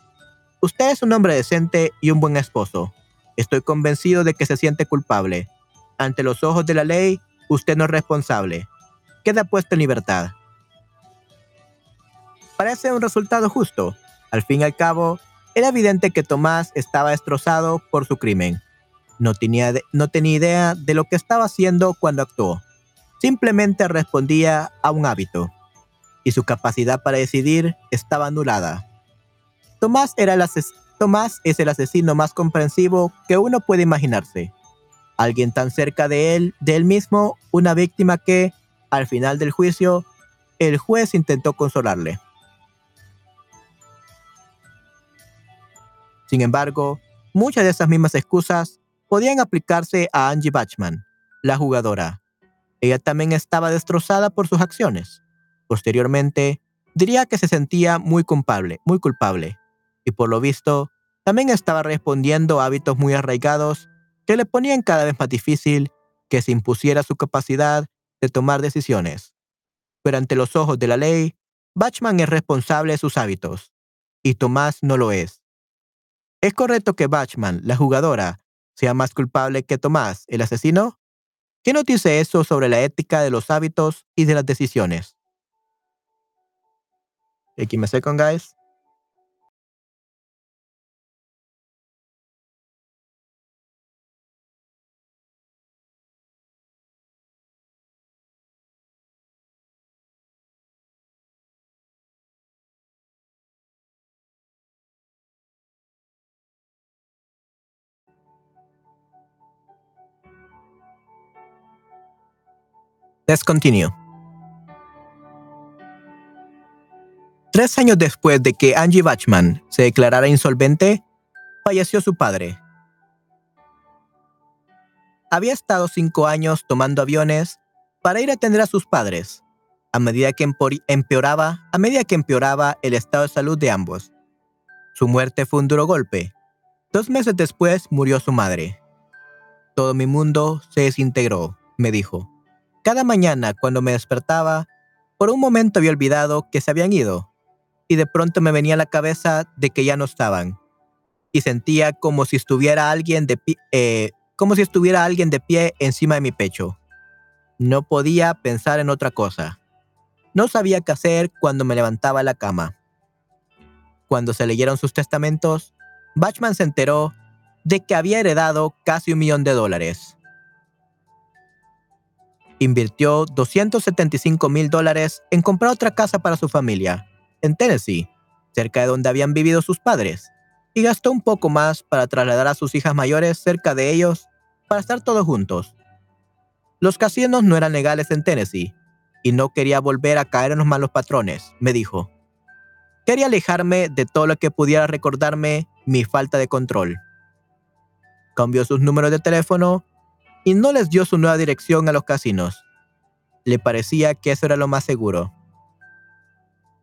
Usted es un hombre decente y un buen esposo. Estoy convencido de que se siente culpable. Ante los ojos de la ley, usted no es responsable. Queda puesto en libertad. Parece un resultado justo. Al fin y al cabo, era evidente que Tomás estaba destrozado por su crimen. No tenía, no tenía idea de lo que estaba haciendo cuando actuó. Simplemente respondía a un hábito. Y su capacidad para decidir estaba anulada. Tomás, era el es el asesino más comprensivo que uno puede imaginarse. Alguien tan cerca de él, de él mismo, una víctima que, al final del juicio, el juez intentó consolarle. Sin embargo, muchas de esas mismas excusas podían aplicarse a Angie Bachman, la jugadora. Ella también estaba destrozada por sus acciones. Posteriormente, diría que se sentía muy culpable, muy culpable, y por lo visto, también estaba respondiendo a hábitos muy arraigados que le ponían cada vez más difícil que se impusiera su capacidad de tomar decisiones. Pero ante los ojos de la ley, Batchman es responsable de sus hábitos, y Tomás no lo es. ¿Es correcto que Batchman, la jugadora, sea más culpable que Tomás, el asesino? ¿Qué nos dice eso sobre la ética de los hábitos y de las decisiones? Aquí me a second, guys. Let's continue. Tres años después de que Angie Bachman se declarara insolvente, falleció su padre. Había estado cinco años tomando aviones para ir a atender a sus padres, a medida que empeoraba, a medida que empeoraba el estado de salud de ambos. Su muerte fue un duro golpe. Dos meses después murió su madre. Todo mi mundo se desintegró, me dijo. Cada mañana, cuando me despertaba, por un momento había olvidado que se habían ido, y de pronto me venía a la cabeza de que ya no estaban, y sentía como si estuviera alguien de pie, eh, como si estuviera alguien de pie encima de mi pecho. No podía pensar en otra cosa. No sabía qué hacer cuando me levantaba la cama. Cuando se leyeron sus testamentos, Bachman se enteró de que había heredado casi un millón de dólares invirtió 275 mil dólares en comprar otra casa para su familia, en Tennessee, cerca de donde habían vivido sus padres, y gastó un poco más para trasladar a sus hijas mayores cerca de ellos para estar todos juntos. Los casinos no eran legales en Tennessee, y no quería volver a caer en los malos patrones, me dijo. Quería alejarme de todo lo que pudiera recordarme mi falta de control. Cambió sus números de teléfono y no les dio su nueva dirección a los casinos. Le parecía que eso era lo más seguro.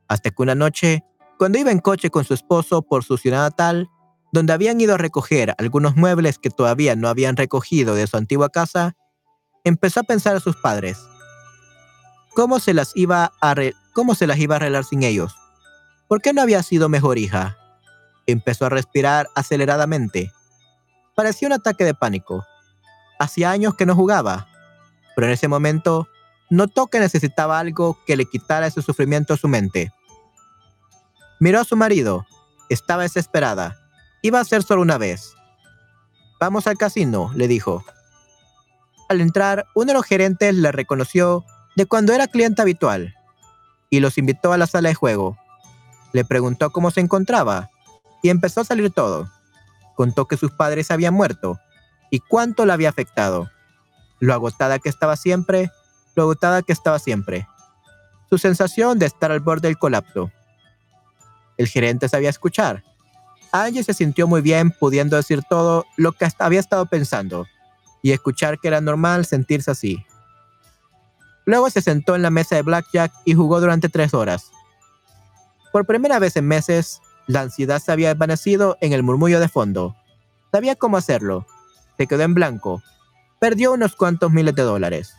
Hasta que una noche, cuando iba en coche con su esposo por su ciudad natal, donde habían ido a recoger algunos muebles que todavía no habían recogido de su antigua casa, empezó a pensar a sus padres. ¿Cómo se las iba a, cómo se las iba a arreglar sin ellos? ¿Por qué no había sido mejor hija? Empezó a respirar aceleradamente. Parecía un ataque de pánico. Hacía años que no jugaba, pero en ese momento notó que necesitaba algo que le quitara ese sufrimiento a su mente. Miró a su marido. Estaba desesperada. Iba a ser solo una vez. Vamos al casino, le dijo. Al entrar, uno de los gerentes le reconoció de cuando era cliente habitual y los invitó a la sala de juego. Le preguntó cómo se encontraba y empezó a salir todo. Contó que sus padres habían muerto y cuánto la había afectado. Lo agotada que estaba siempre, lo agotada que estaba siempre. Su sensación de estar al borde del colapso. El gerente sabía escuchar. Angie se sintió muy bien pudiendo decir todo lo que había estado pensando y escuchar que era normal sentirse así. Luego se sentó en la mesa de Blackjack y jugó durante tres horas. Por primera vez en meses, la ansiedad se había desvanecido en el murmullo de fondo. Sabía cómo hacerlo, se quedó en blanco. Perdió unos cuantos miles de dólares.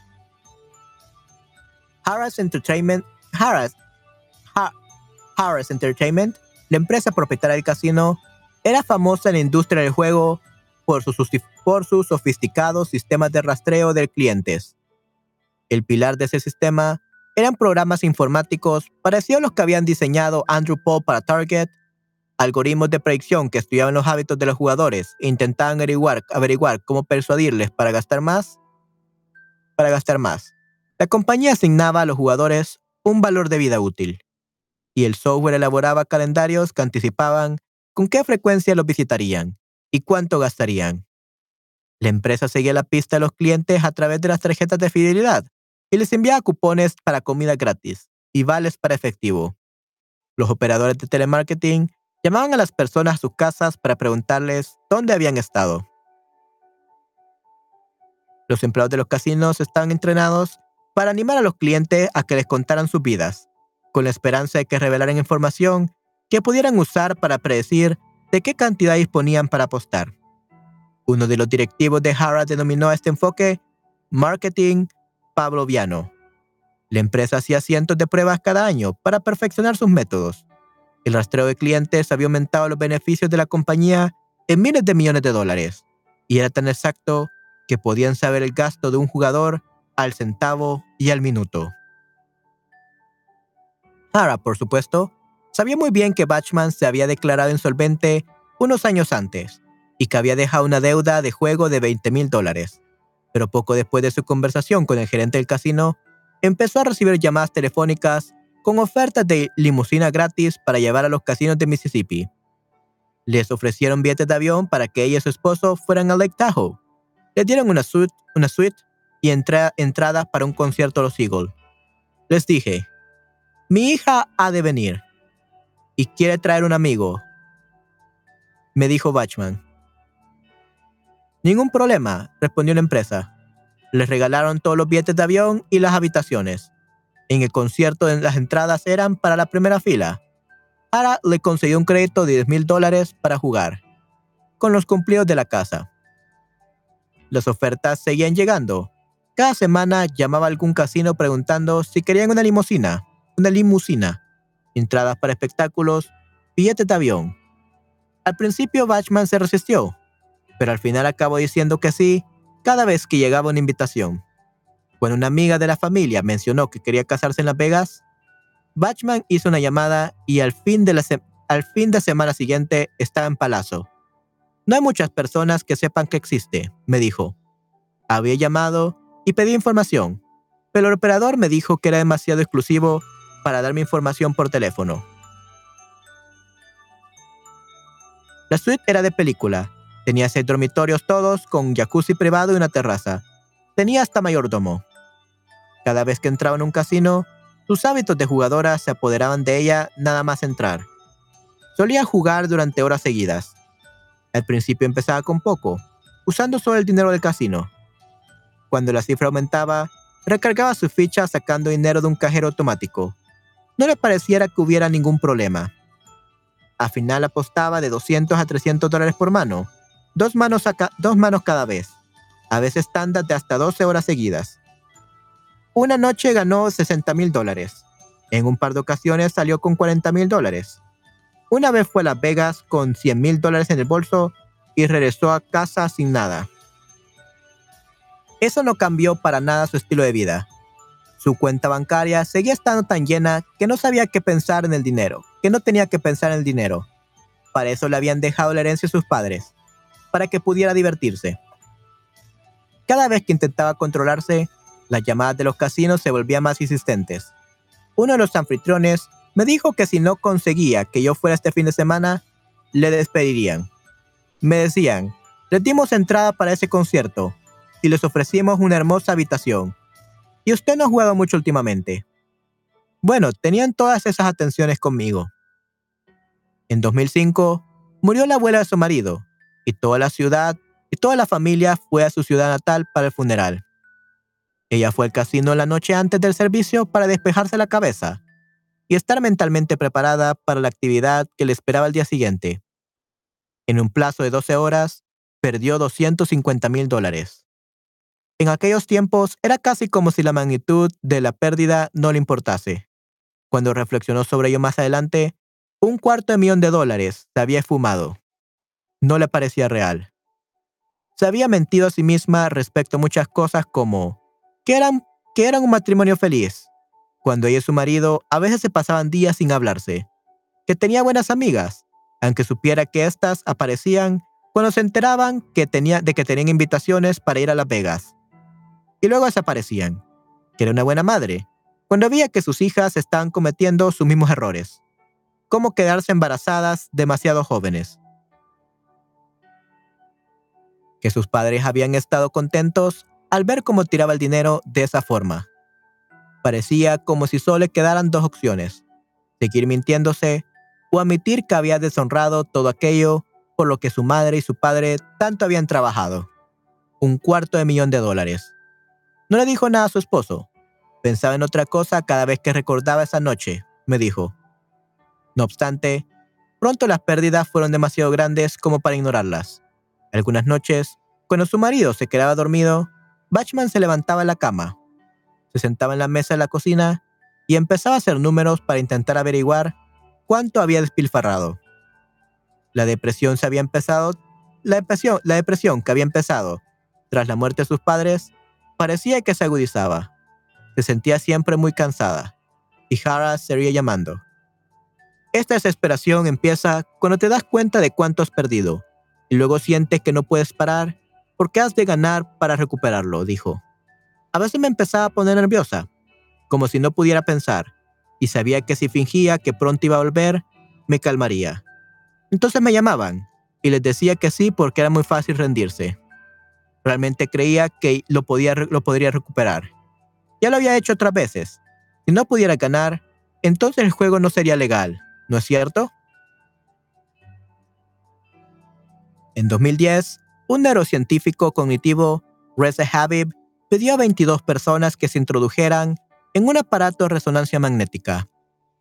Harris Entertainment, Harris, Harris Entertainment, la empresa propietaria del casino, era famosa en la industria del juego por sus, sofisticados sistemas de rastreo de clientes. El pilar de ese sistema eran programas informáticos parecidos a los que habían diseñado Andrew Paul para Target algoritmos de predicción que estudiaban los hábitos de los jugadores e intentaban averiguar, averiguar cómo persuadirles para gastar más, para gastar más. La compañía asignaba a los jugadores un valor de vida útil y el software elaboraba calendarios que anticipaban con qué frecuencia los visitarían y cuánto gastarían. La empresa seguía la pista de los clientes a través de las tarjetas de fidelidad y les enviaba cupones para comida gratis y vales para efectivo. Los operadores de telemarketing Llamaban a las personas a sus casas para preguntarles dónde habían estado. Los empleados de los casinos estaban entrenados para animar a los clientes a que les contaran sus vidas, con la esperanza de que revelaran información que pudieran usar para predecir de qué cantidad disponían para apostar. Uno de los directivos de Hara denominó a este enfoque marketing Pavloviano. La empresa hacía cientos de pruebas cada año para perfeccionar sus métodos. El rastreo de clientes había aumentado los beneficios de la compañía en miles de millones de dólares, y era tan exacto que podían saber el gasto de un jugador al centavo y al minuto. Por supuesto, sabía muy bien que Batchman se había declarado insolvente unos años antes y que había dejado una deuda de juego de 20 mil dólares. Pero poco después de su conversación con el gerente del casino, empezó a recibir llamadas telefónicas con ofertas de limusina gratis para llevar a los casinos de Mississippi. Les ofrecieron billetes de avión para que ella y su esposo fueran a Lake Tahoe. Les dieron una suite, una suite y entradas para un concierto a los Eagles. Les dije, mi hija ha de venir y quiere traer un amigo, me dijo Bachman. Ningún problema, respondió la empresa. Les regalaron todos los billetes de avión y las habitaciones. En el concierto las entradas eran para la primera fila. Ara le concedió un crédito de 10 mil dólares para jugar, con los cumplidos de la casa. Las ofertas seguían llegando. Cada semana llamaba a algún casino preguntando si querían una limusina una limusina, entradas para espectáculos, billetes de avión. Al principio Bachman se resistió, pero al final acabó diciendo que sí cada vez que llegaba una invitación. Cuando una amiga de la familia mencionó que quería casarse en Las Vegas, Bachman hizo una llamada y al fin de la, al fin de semana siguiente estaba en Palazzo. No hay muchas personas que sepan que existe, me dijo. Había llamado y pedí información, pero el operador me dijo que era demasiado exclusivo para darme información por teléfono. La suite era de película. Tenía seis dormitorios todos con jacuzzi privado y una terraza. Tenía hasta mayordomo. Cada vez que entraba en un casino, sus hábitos de jugadora se apoderaban de ella nada más entrar. Solía jugar durante horas seguidas. Al principio empezaba con poco, usando solo el dinero del casino. Cuando la cifra aumentaba, recargaba su ficha sacando dinero de un cajero automático no le pareciera que hubiera ningún problema. Al final apostaba de 200 a 300 dólares por mano, dos manos, dos manos cada vez, a veces tandas de hasta 12 horas seguidas. Una noche ganó 60 mil dólares. En un par de ocasiones salió con 40 mil dólares. Una vez fue a Las Vegas con 100 mil dólares en el bolso y regresó a casa sin nada. Eso no cambió para nada su estilo de vida. Su cuenta bancaria seguía estando tan llena que no sabía qué pensar en el dinero, que no tenía que pensar en el dinero. Para eso le habían dejado la herencia a sus padres, para que pudiera divertirse. Cada vez que intentaba controlarse, las llamadas de los casinos se volvían más insistentes. Uno de los anfitriones me dijo que si no conseguía que yo fuera este fin de semana, le despedirían. Me decían, les dimos entrada para ese concierto y les ofrecimos una hermosa habitación ¿Y usted no ha jugado mucho últimamente? Bueno, tenían todas esas atenciones conmigo. En 2005, murió la abuela de su marido, y toda la ciudad y toda la familia fue a su ciudad natal para el funeral. Ella fue al casino la noche antes del servicio para despejarse la cabeza y estar mentalmente preparada para la actividad que le esperaba el día siguiente. En un plazo de 12 horas, perdió 250 mil dólares. En aquellos tiempos era casi como si la magnitud de la pérdida no le importase. Cuando reflexionó sobre ello más adelante, un cuarto de millón de dólares se había esfumado. No le parecía real. Se había mentido a sí misma respecto a muchas cosas como que eran, que eran un matrimonio feliz, cuando ella y su marido a veces se pasaban días sin hablarse, que tenía buenas amigas, aunque supiera que éstas aparecían cuando se enteraban que tenía, de que tenían invitaciones para ir a Las Vegas y luego desaparecían, que era una buena madre, cuando veía que sus hijas estaban cometiendo sus mismos errores, como quedarse embarazadas demasiado jóvenes. Que sus padres habían estado contentos al ver cómo tiraba el dinero de esa forma. Parecía como si solo le quedaran dos opciones, seguir mintiéndose o admitir que había deshonrado todo aquello por lo que su madre y su padre tanto habían trabajado. Un cuarto de millón de dólares. No le dijo nada a su esposo. Pensaba en otra cosa cada vez que recordaba esa noche, me dijo. No obstante, pronto las pérdidas fueron demasiado grandes como para ignorarlas. Algunas noches, cuando su marido se quedaba dormido, Bachman se levantaba en la cama. Se sentaba en la mesa de la cocina y empezaba a hacer números para intentar averiguar cuánto había despilfarrado. La depresión se había empezado, la depresión, la depresión que había empezado tras la muerte de sus padres parecía que se agudizaba. Se sentía siempre muy cansada y Hara seguía llamando. Esta desesperación empieza cuando te das cuenta de cuánto has perdido y luego sientes que no puedes parar porque has de ganar para recuperarlo, dijo. A veces me empezaba a poner nerviosa, como si no pudiera pensar, y sabía que si fingía que pronto iba a volver, me calmaría. Entonces me llamaban y les decía que sí porque era muy fácil rendirse. Realmente creía que lo, podía, lo podría recuperar. Ya lo había hecho otras veces. Si no pudiera ganar, entonces el juego no sería legal, ¿no es cierto? En 2010, un neurocientífico cognitivo, Reza Habib, pidió a 22 personas que se introdujeran en un aparato de resonancia magnética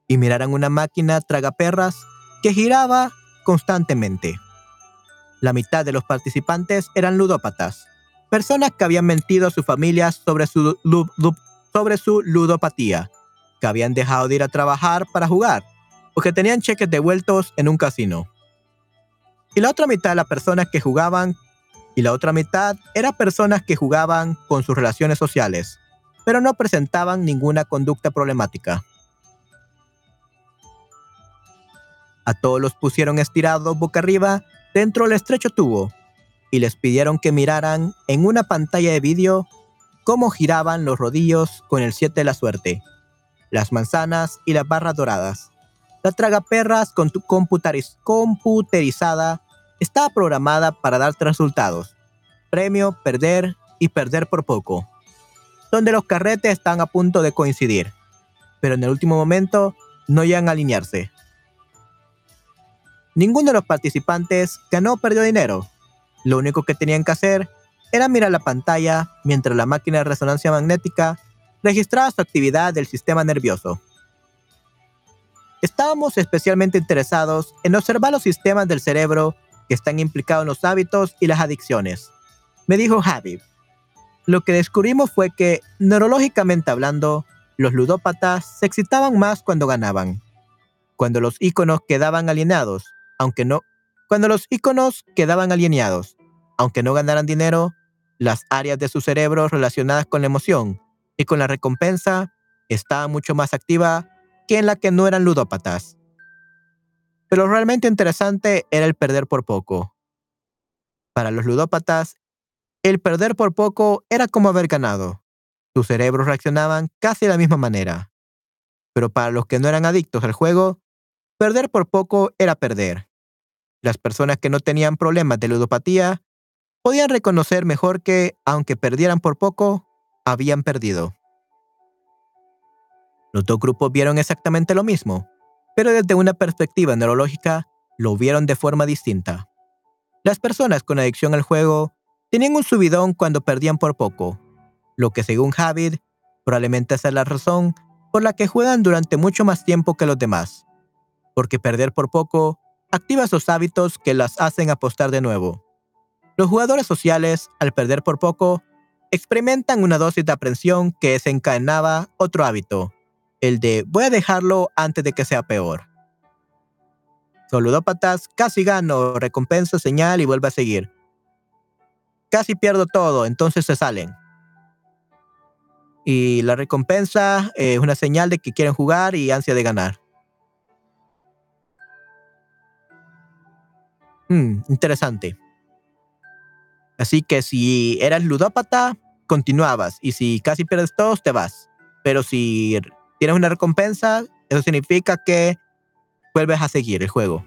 y miraran una máquina tragaperras que giraba constantemente. La mitad de los participantes eran ludópatas, personas que habían mentido a sus familias sobre su, sobre su ludopatía, que habían dejado de ir a trabajar para jugar o que tenían cheques devueltos en un casino y la otra mitad las personas que jugaban y la otra mitad era personas que jugaban con sus relaciones sociales, pero no presentaban ninguna conducta problemática. A todos los pusieron estirados boca arriba dentro del estrecho tubo y les pidieron que miraran en una pantalla de vídeo cómo giraban los rodillos con el 7 de la suerte, las manzanas y las barras doradas. La tragaperras con tu computerizada estaba programada para dar resultados. Premio, perder y perder por poco. Donde los carretes están a punto de coincidir. Pero en el último momento no llegan a alinearse. Ninguno de los participantes ganó o perdió dinero. Lo único que tenían que hacer era mirar la pantalla mientras la máquina de resonancia magnética registraba su actividad del sistema nervioso. Estábamos especialmente interesados en observar los sistemas del cerebro que están implicados en los hábitos y las adicciones. Me dijo Habib. Lo que descubrimos fue que, neurológicamente hablando, los ludópatas se excitaban más cuando ganaban. Cuando los iconos quedaban alineados, aunque no, cuando los iconos quedaban alineados, aunque no ganaran dinero, las áreas de su cerebro relacionadas con la emoción y con la recompensa estaban mucho más activas que en la que no eran ludópatas. Pero realmente interesante era el perder por poco. Para los ludópatas, el perder por poco era como haber ganado. Sus cerebros reaccionaban casi de la misma manera. Pero para los que no eran adictos al juego, perder por poco era perder. Las personas que no tenían problemas de ludopatía podían reconocer mejor que, aunque perdieran por poco, habían perdido. Los dos grupos vieron exactamente lo mismo, pero desde una perspectiva neurológica lo vieron de forma distinta. Las personas con adicción al juego tenían un subidón cuando perdían por poco, lo que según Javid probablemente es la razón por la que juegan durante mucho más tiempo que los demás, porque perder por poco activa sus hábitos que las hacen apostar de nuevo. Los jugadores sociales, al perder por poco, experimentan una dosis de aprensión que desencadenaba otro hábito, el de voy a dejarlo antes de que sea peor. Soludópatas, casi gano, recompensa, señal y vuelve a seguir. Casi pierdo todo, entonces se salen. Y la recompensa es una señal de que quieren jugar y ansia de ganar. Hmm, interesante. Así que si eras ludópata, continuabas. Y si casi pierdes todos, te vas. Pero si tienes una recompensa, eso significa que vuelves a seguir el juego.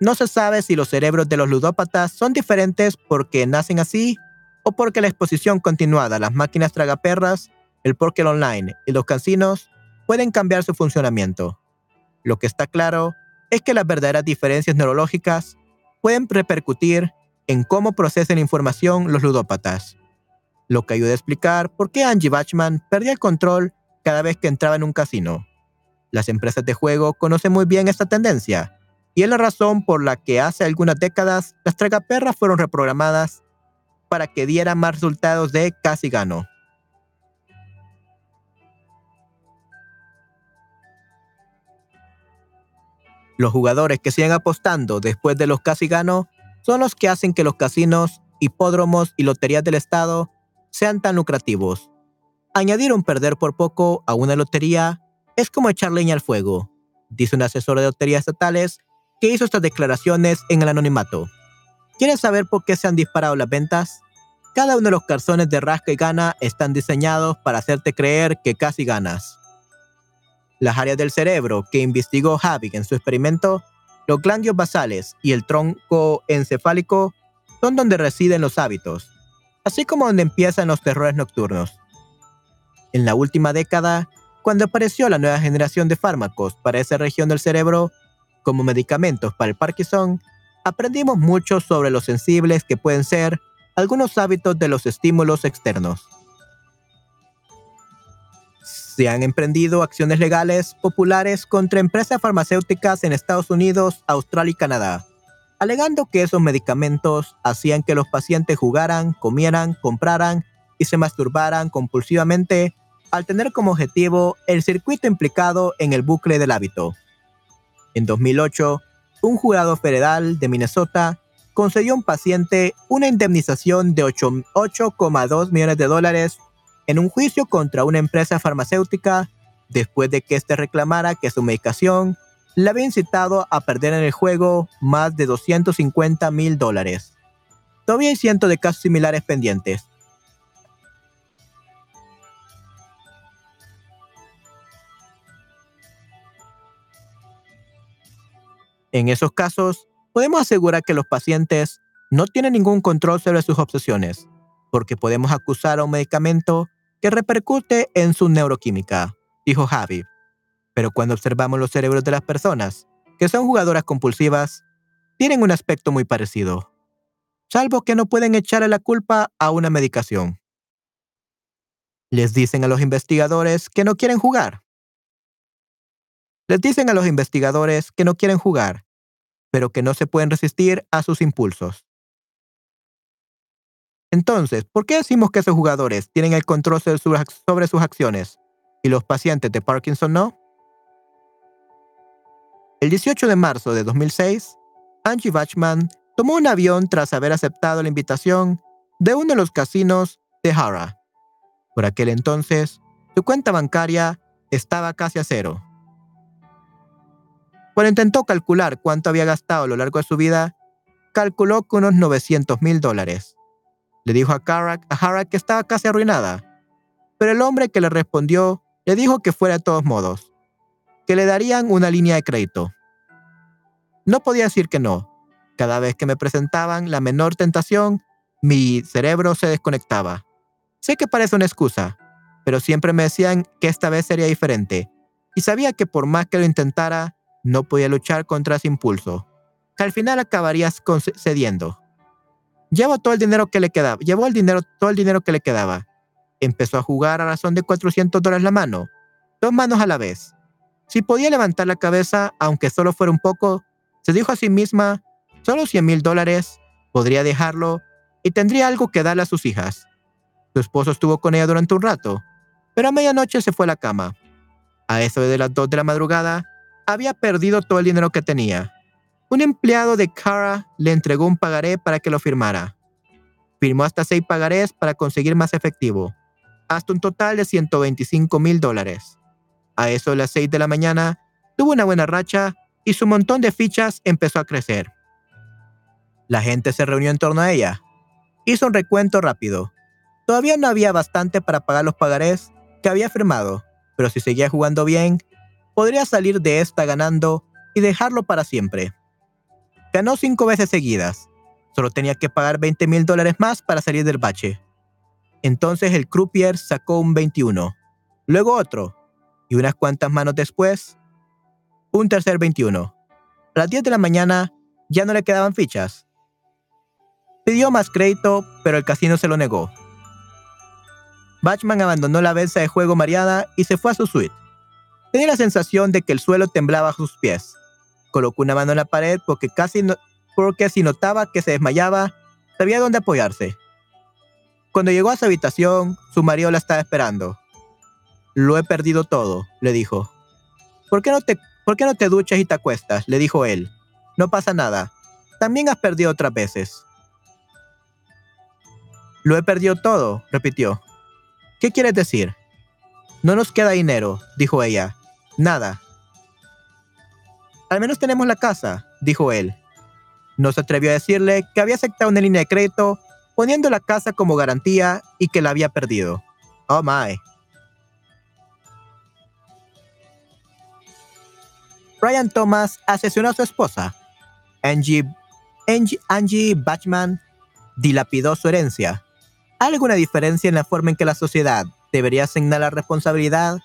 No se sabe si los cerebros de los ludópatas son diferentes porque nacen así o porque la exposición continuada a las máquinas tragaperras, el póker online y los casinos pueden cambiar su funcionamiento. Lo que está claro es que las verdaderas diferencias neurológicas pueden repercutir en cómo procesan información los ludópatas lo que ayuda a explicar por qué Angie Bachman perdía el control cada vez que entraba en un casino. Las empresas de juego conocen muy bien esta tendencia, y es la razón por la que hace algunas décadas las tragaperras fueron reprogramadas para que dieran más resultados de casi gano. Los jugadores que siguen apostando después de los casi gano son los que hacen que los casinos, hipódromos y loterías del Estado sean tan lucrativos. Añadir un perder por poco a una lotería es como echar leña al fuego, dice un asesor de loterías estatales que hizo estas declaraciones en el anonimato. ¿Quieres saber por qué se han disparado las ventas? Cada uno de los calzones de rasca y gana están diseñados para hacerte creer que casi ganas. Las áreas del cerebro que investigó Havik en su experimento, los ganglios basales y el tronco encefálico son donde residen los hábitos, así como donde empiezan los terrores nocturnos. En la última década, cuando apareció la nueva generación de fármacos para esa región del cerebro, como medicamentos para el Parkinson, aprendimos mucho sobre lo sensibles que pueden ser algunos hábitos de los estímulos externos. Se han emprendido acciones legales populares contra empresas farmacéuticas en Estados Unidos, Australia y Canadá, alegando que esos medicamentos hacían que los pacientes jugaran, comieran, compraran y se masturbaran compulsivamente al tener como objetivo el circuito implicado en el bucle del hábito. En 2008, un jurado federal de Minnesota concedió a un paciente una indemnización de 8,2 millones de dólares en un juicio contra una empresa farmacéutica después de que éste reclamara que su medicación le había incitado a perder en el juego más de 250 mil dólares. Todavía hay cientos de casos similares pendientes. En esos casos, podemos asegurar que los pacientes no tienen ningún control sobre sus obsesiones, porque podemos acusar a un medicamento que repercute en su neuroquímica, dijo Javi. Pero cuando observamos los cerebros de las personas, que son jugadoras compulsivas, tienen un aspecto muy parecido, salvo que no pueden echarle la culpa a una medicación. Les dicen a los investigadores que no quieren jugar, les dicen a los investigadores que no quieren jugar, pero que no se pueden resistir a sus impulsos. Entonces, ¿por qué decimos que esos jugadores tienen el control sobre sus acciones y los pacientes de Parkinson no? El 18 de marzo de 2006, Angie Bachman tomó un avión tras haber aceptado la invitación de uno de los casinos de Hara. Por aquel entonces, su cuenta bancaria estaba casi a cero. Cuando intentó calcular cuánto había gastado a lo largo de su vida, calculó con unos 900 mil dólares. Le dijo a Karak a Hara que estaba casi arruinada, pero el hombre que le respondió le dijo que fuera de todos modos, que le darían una línea de crédito. No podía decir que no. Cada vez que me presentaban la menor tentación, mi cerebro se desconectaba. Sé que parece una excusa, pero siempre me decían que esta vez sería diferente, y sabía que por más que lo intentara, no podía luchar contra ese impulso, que al final acabarías cediendo. Llevó todo el dinero que le quedaba, llevó el dinero, todo el dinero que le quedaba. Empezó a jugar a razón de 400 dólares la mano, dos manos a la vez. Si podía levantar la cabeza, aunque solo fuera un poco, se dijo a sí misma, solo 100 mil dólares, podría dejarlo y tendría algo que darle a sus hijas. Su esposo estuvo con ella durante un rato, pero a medianoche se fue a la cama. A eso de las 2 de la madrugada, había perdido todo el dinero que tenía. Un empleado de Cara le entregó un pagaré para que lo firmara. Firmó hasta seis pagarés para conseguir más efectivo, hasta un total de 125 mil dólares. A eso de las 6 de la mañana, tuvo una buena racha y su montón de fichas empezó a crecer. La gente se reunió en torno a ella. Hizo un recuento rápido. Todavía no había bastante para pagar los pagarés que había firmado, pero si seguía jugando bien, podría salir de esta ganando y dejarlo para siempre. Ganó cinco veces seguidas. Solo tenía que pagar 20 mil dólares más para salir del bache. Entonces el croupier sacó un 21, luego otro, y unas cuantas manos después, un tercer 21. A las 10 de la mañana ya no le quedaban fichas. Pidió más crédito, pero el casino se lo negó. Batchman abandonó la mesa de juego mareada y se fue a su suite. Tenía la sensación de que el suelo temblaba a sus pies. Colocó una mano en la pared porque casi porque si notaba que se desmayaba, sabía dónde apoyarse. Cuando llegó a su habitación, su marido la estaba esperando. Lo he perdido todo, le dijo. ¿Por qué no te ¿Por qué no te duchas y te acuestas? le dijo él. No pasa nada. También has perdido otras veces. Lo he perdido todo, repitió. ¿Qué quieres decir? No nos queda dinero, dijo ella. Nada. Al menos tenemos la casa, dijo él. No se atrevió a decirle que había aceptado una línea de crédito poniendo la casa como garantía y que la había perdido. Oh my. Brian Thomas asesinó a su esposa. Angie, Angie, Angie Bachman dilapidó su herencia. ¿Hay alguna diferencia en la forma en que la sociedad debería asignar la responsabilidad?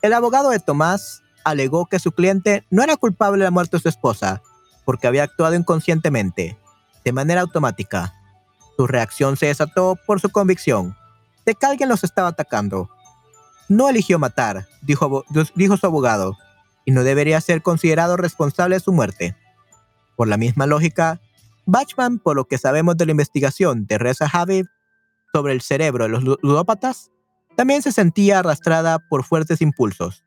El abogado de Tomás alegó que su cliente no era culpable de la muerte de su esposa, porque había actuado inconscientemente, de manera automática. Su reacción se desató por su convicción de que alguien los estaba atacando. No eligió matar, dijo, su abogado, y no debería ser considerado responsable de su muerte. Por la misma lógica, Bachman, por lo que sabemos de la investigación de Reza Habib, sobre el cerebro de los ludópatas, también se sentía arrastrada por fuertes impulsos.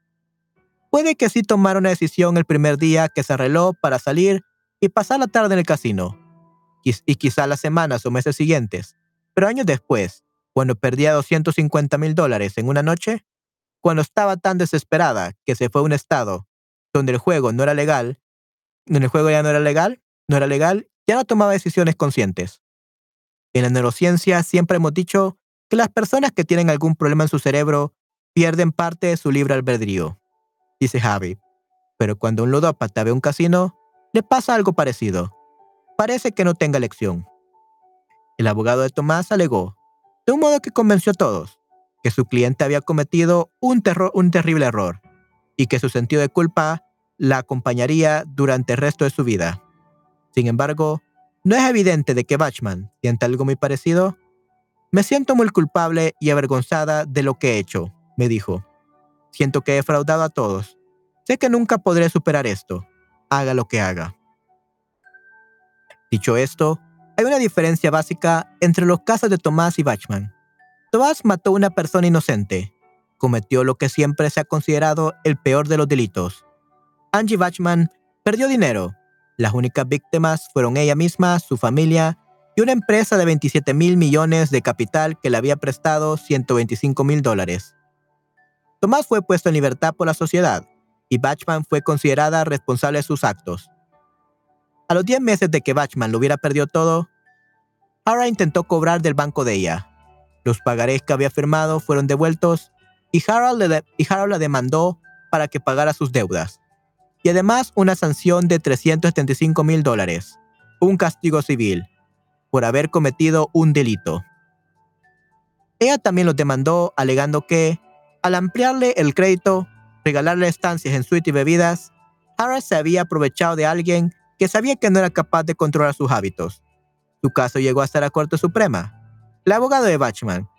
Puede que sí tomara una decisión el primer día que se arregló para salir y pasar la tarde en el casino, y quizá las semanas o meses siguientes, pero años después, cuando perdía 250 mil dólares en una noche, cuando estaba tan desesperada que se fue a un estado donde el juego no era legal, donde el juego ya no era legal, no era legal, ya no tomaba decisiones conscientes. En la neurociencia siempre hemos dicho que las personas que tienen algún problema en su cerebro pierden parte de su libre albedrío, dice Javi. Pero cuando un ludópata ve un casino, le pasa algo parecido. Parece que no tenga elección. El abogado de Tomás alegó, de un modo que convenció a todos, que su cliente había cometido un, un terrible error y que su sentido de culpa la acompañaría durante el resto de su vida. Sin embargo, ¿No es evidente de que Batchman sienta algo muy parecido? Me siento muy culpable y avergonzada de lo que he hecho, me dijo. Siento que he defraudado a todos. Sé que nunca podré superar esto, haga lo que haga. Dicho esto, hay una diferencia básica entre los casos de Tomás y Bachman. Tomás mató a una persona inocente. Cometió lo que siempre se ha considerado el peor de los delitos. Angie Bachman perdió dinero, las únicas víctimas fueron ella misma, su familia y una empresa de 27 mil millones de capital que le había prestado 125 mil dólares. Tomás fue puesto en libertad por la sociedad y Bachman fue considerada responsable de sus actos. A los 10 meses de que Bachman lo hubiera perdido todo, Hara intentó cobrar del banco de ella. Los pagarés que había firmado fueron devueltos y Harold, y Harold la demandó para que pagara sus deudas y además una sanción de 375 mil dólares, un castigo civil, por haber cometido un delito. Ella también los demandó alegando que, al ampliarle el crédito, regalarle estancias en suite y bebidas, Harris se había aprovechado de alguien que sabía que no era capaz de controlar sus hábitos. Su caso llegó hasta la Corte Suprema. El abogado de Bachman,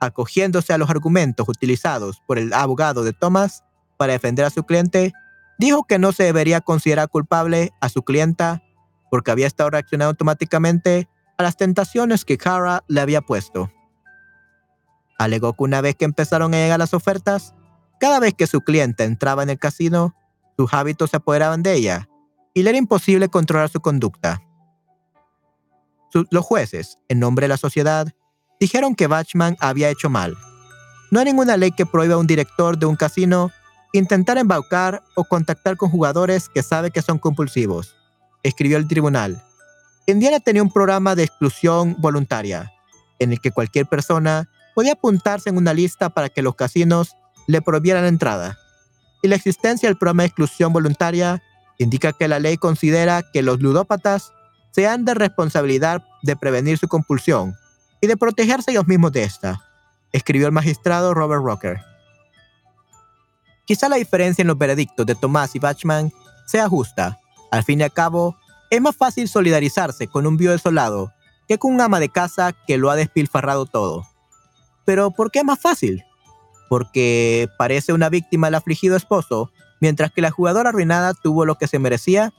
acogiéndose a los argumentos utilizados por el abogado de Thomas para defender a su cliente, dijo que no se debería considerar culpable a su clienta porque había estado reaccionando automáticamente a las tentaciones que Kara le había puesto. Alegó que una vez que empezaron a llegar las ofertas, cada vez que su cliente entraba en el casino, sus hábitos se apoderaban de ella y le era imposible controlar su conducta. los jueces, en nombre de la sociedad, dijeron que Bachman había hecho mal. No hay ninguna ley que prohíba a un director de un casino intentar embaucar o contactar con jugadores que sabe que son compulsivos, escribió el tribunal. Indiana tenía un programa de exclusión voluntaria, en el que cualquier persona podía apuntarse en una lista para que los casinos le prohibieran entrada. Y la existencia del programa de exclusión voluntaria indica que la ley considera que los ludópatas se han de responsabilidad de prevenir su compulsión y de protegerse ellos mismos de esta, escribió el magistrado Robert Rocker. Quizá la diferencia en los veredictos de Tomás y Bachman sea justa. Al fin y al cabo, es más fácil solidarizarse con un viudo desolado que con un ama de casa que lo ha despilfarrado todo. Pero ¿por qué más fácil? Porque parece una víctima el afligido esposo, mientras que la jugadora arruinada tuvo lo que se merecía.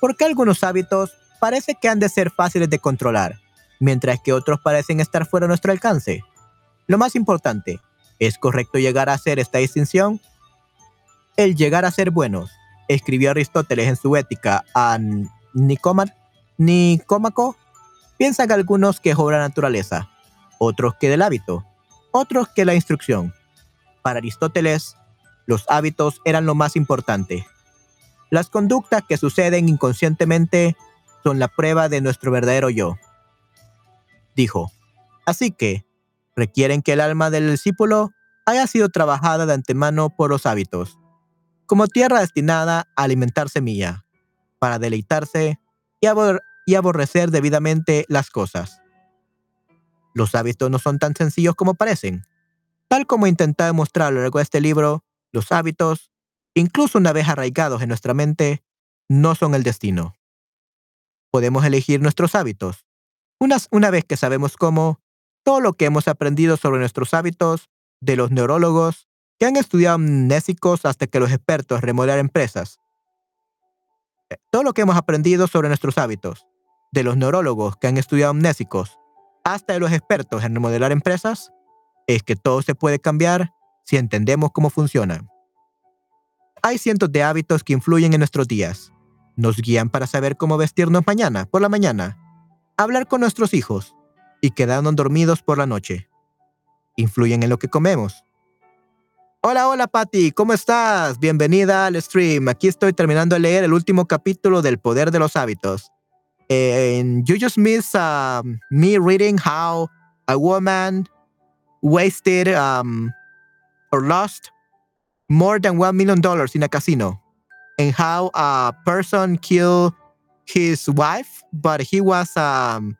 Porque algunos hábitos parece que han de ser fáciles de controlar, mientras que otros parecen estar fuera de nuestro alcance. Lo más importante, ¿Es correcto llegar a hacer esta distinción? el llegar a ser buenos, escribió Aristóteles en su Ética a Nicómaco, piensan algunos que es obra naturaleza, otros que del hábito, otros que la instrucción. Para Aristóteles, los hábitos eran lo más importante. Las conductas que suceden inconscientemente son la prueba de nuestro verdadero yo. Dijo, así que requieren que el alma del discípulo haya sido trabajada de antemano por los hábitos, como tierra destinada a alimentar semilla, para deleitarse y, y aborrecer debidamente las cosas. Los hábitos no son tan sencillos como parecen. Tal como he intentado demostrar a lo largo de este libro, los hábitos, incluso una vez arraigados en nuestra mente, no son el destino. Podemos elegir nuestros hábitos. Una, vez que sabemos cómo, todo lo que hemos aprendido sobre nuestros hábitos, de los neurólogos que han estudiado amnésicos hasta que los expertos remodelar empresas, eh, todo lo que hemos aprendido sobre nuestros hábitos, de los neurólogos que han estudiado amnésicos hasta de los expertos en remodelar empresas, es que todo se puede cambiar si entendemos cómo funciona. Hay cientos de hábitos que influyen en nuestros días. Nos guían para saber cómo vestirnos mañana, por la mañana, hablar con nuestros hijos y quedarnos dormidos por la noche. Influyen en lo que comemos. Hola, hola Patty, ¿cómo estás? Bienvenida al stream. Aquí estoy terminando de leer el último capítulo del Poder de los Hábitos. And you just miss um, me reading how a woman wasted um, or lost more than $1 million in a casino and how a person killed his wife, but he was um,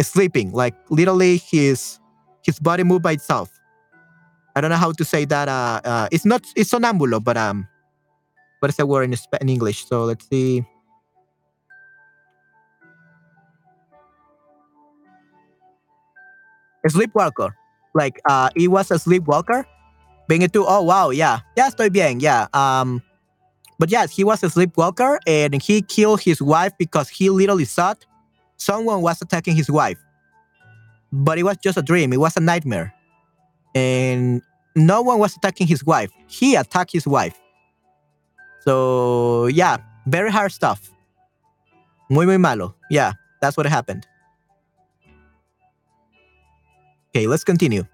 sleeping, like literally his his body moved by itself. I don't know how to say that. Uh, uh, it's not it's sonambulo, but um, what is the word in, in English? So let's see. A sleepwalker. Like uh, he was a sleepwalker, being it too. Oh wow, yeah, yeah, estoy bien, yeah. Um, but yes, he was a sleepwalker and he killed his wife because he literally thought someone was attacking his wife. But it was just a dream. It was a nightmare, and no one was attacking his wife. He attacked his wife. So yeah, very hard stuff. Muy muy malo. Yeah, that's what happened. Okay, let's continue.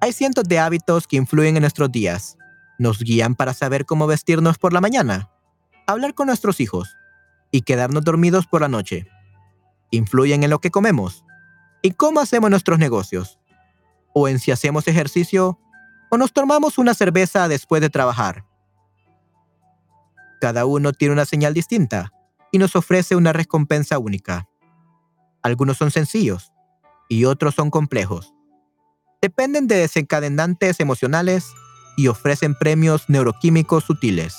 Hay cientos de hábitos que influyen en nuestros días. Nos guían para saber cómo vestirnos por la mañana, hablar con nuestros hijos y quedarnos dormidos por la noche. Influyen en lo que comemos y cómo hacemos nuestros negocios, o en si hacemos ejercicio o nos tomamos una cerveza después de trabajar. Cada uno tiene una señal distinta y nos ofrece una recompensa única. Algunos son sencillos y otros son complejos dependen de desencadenantes emocionales y ofrecen premios neuroquímicos sutiles.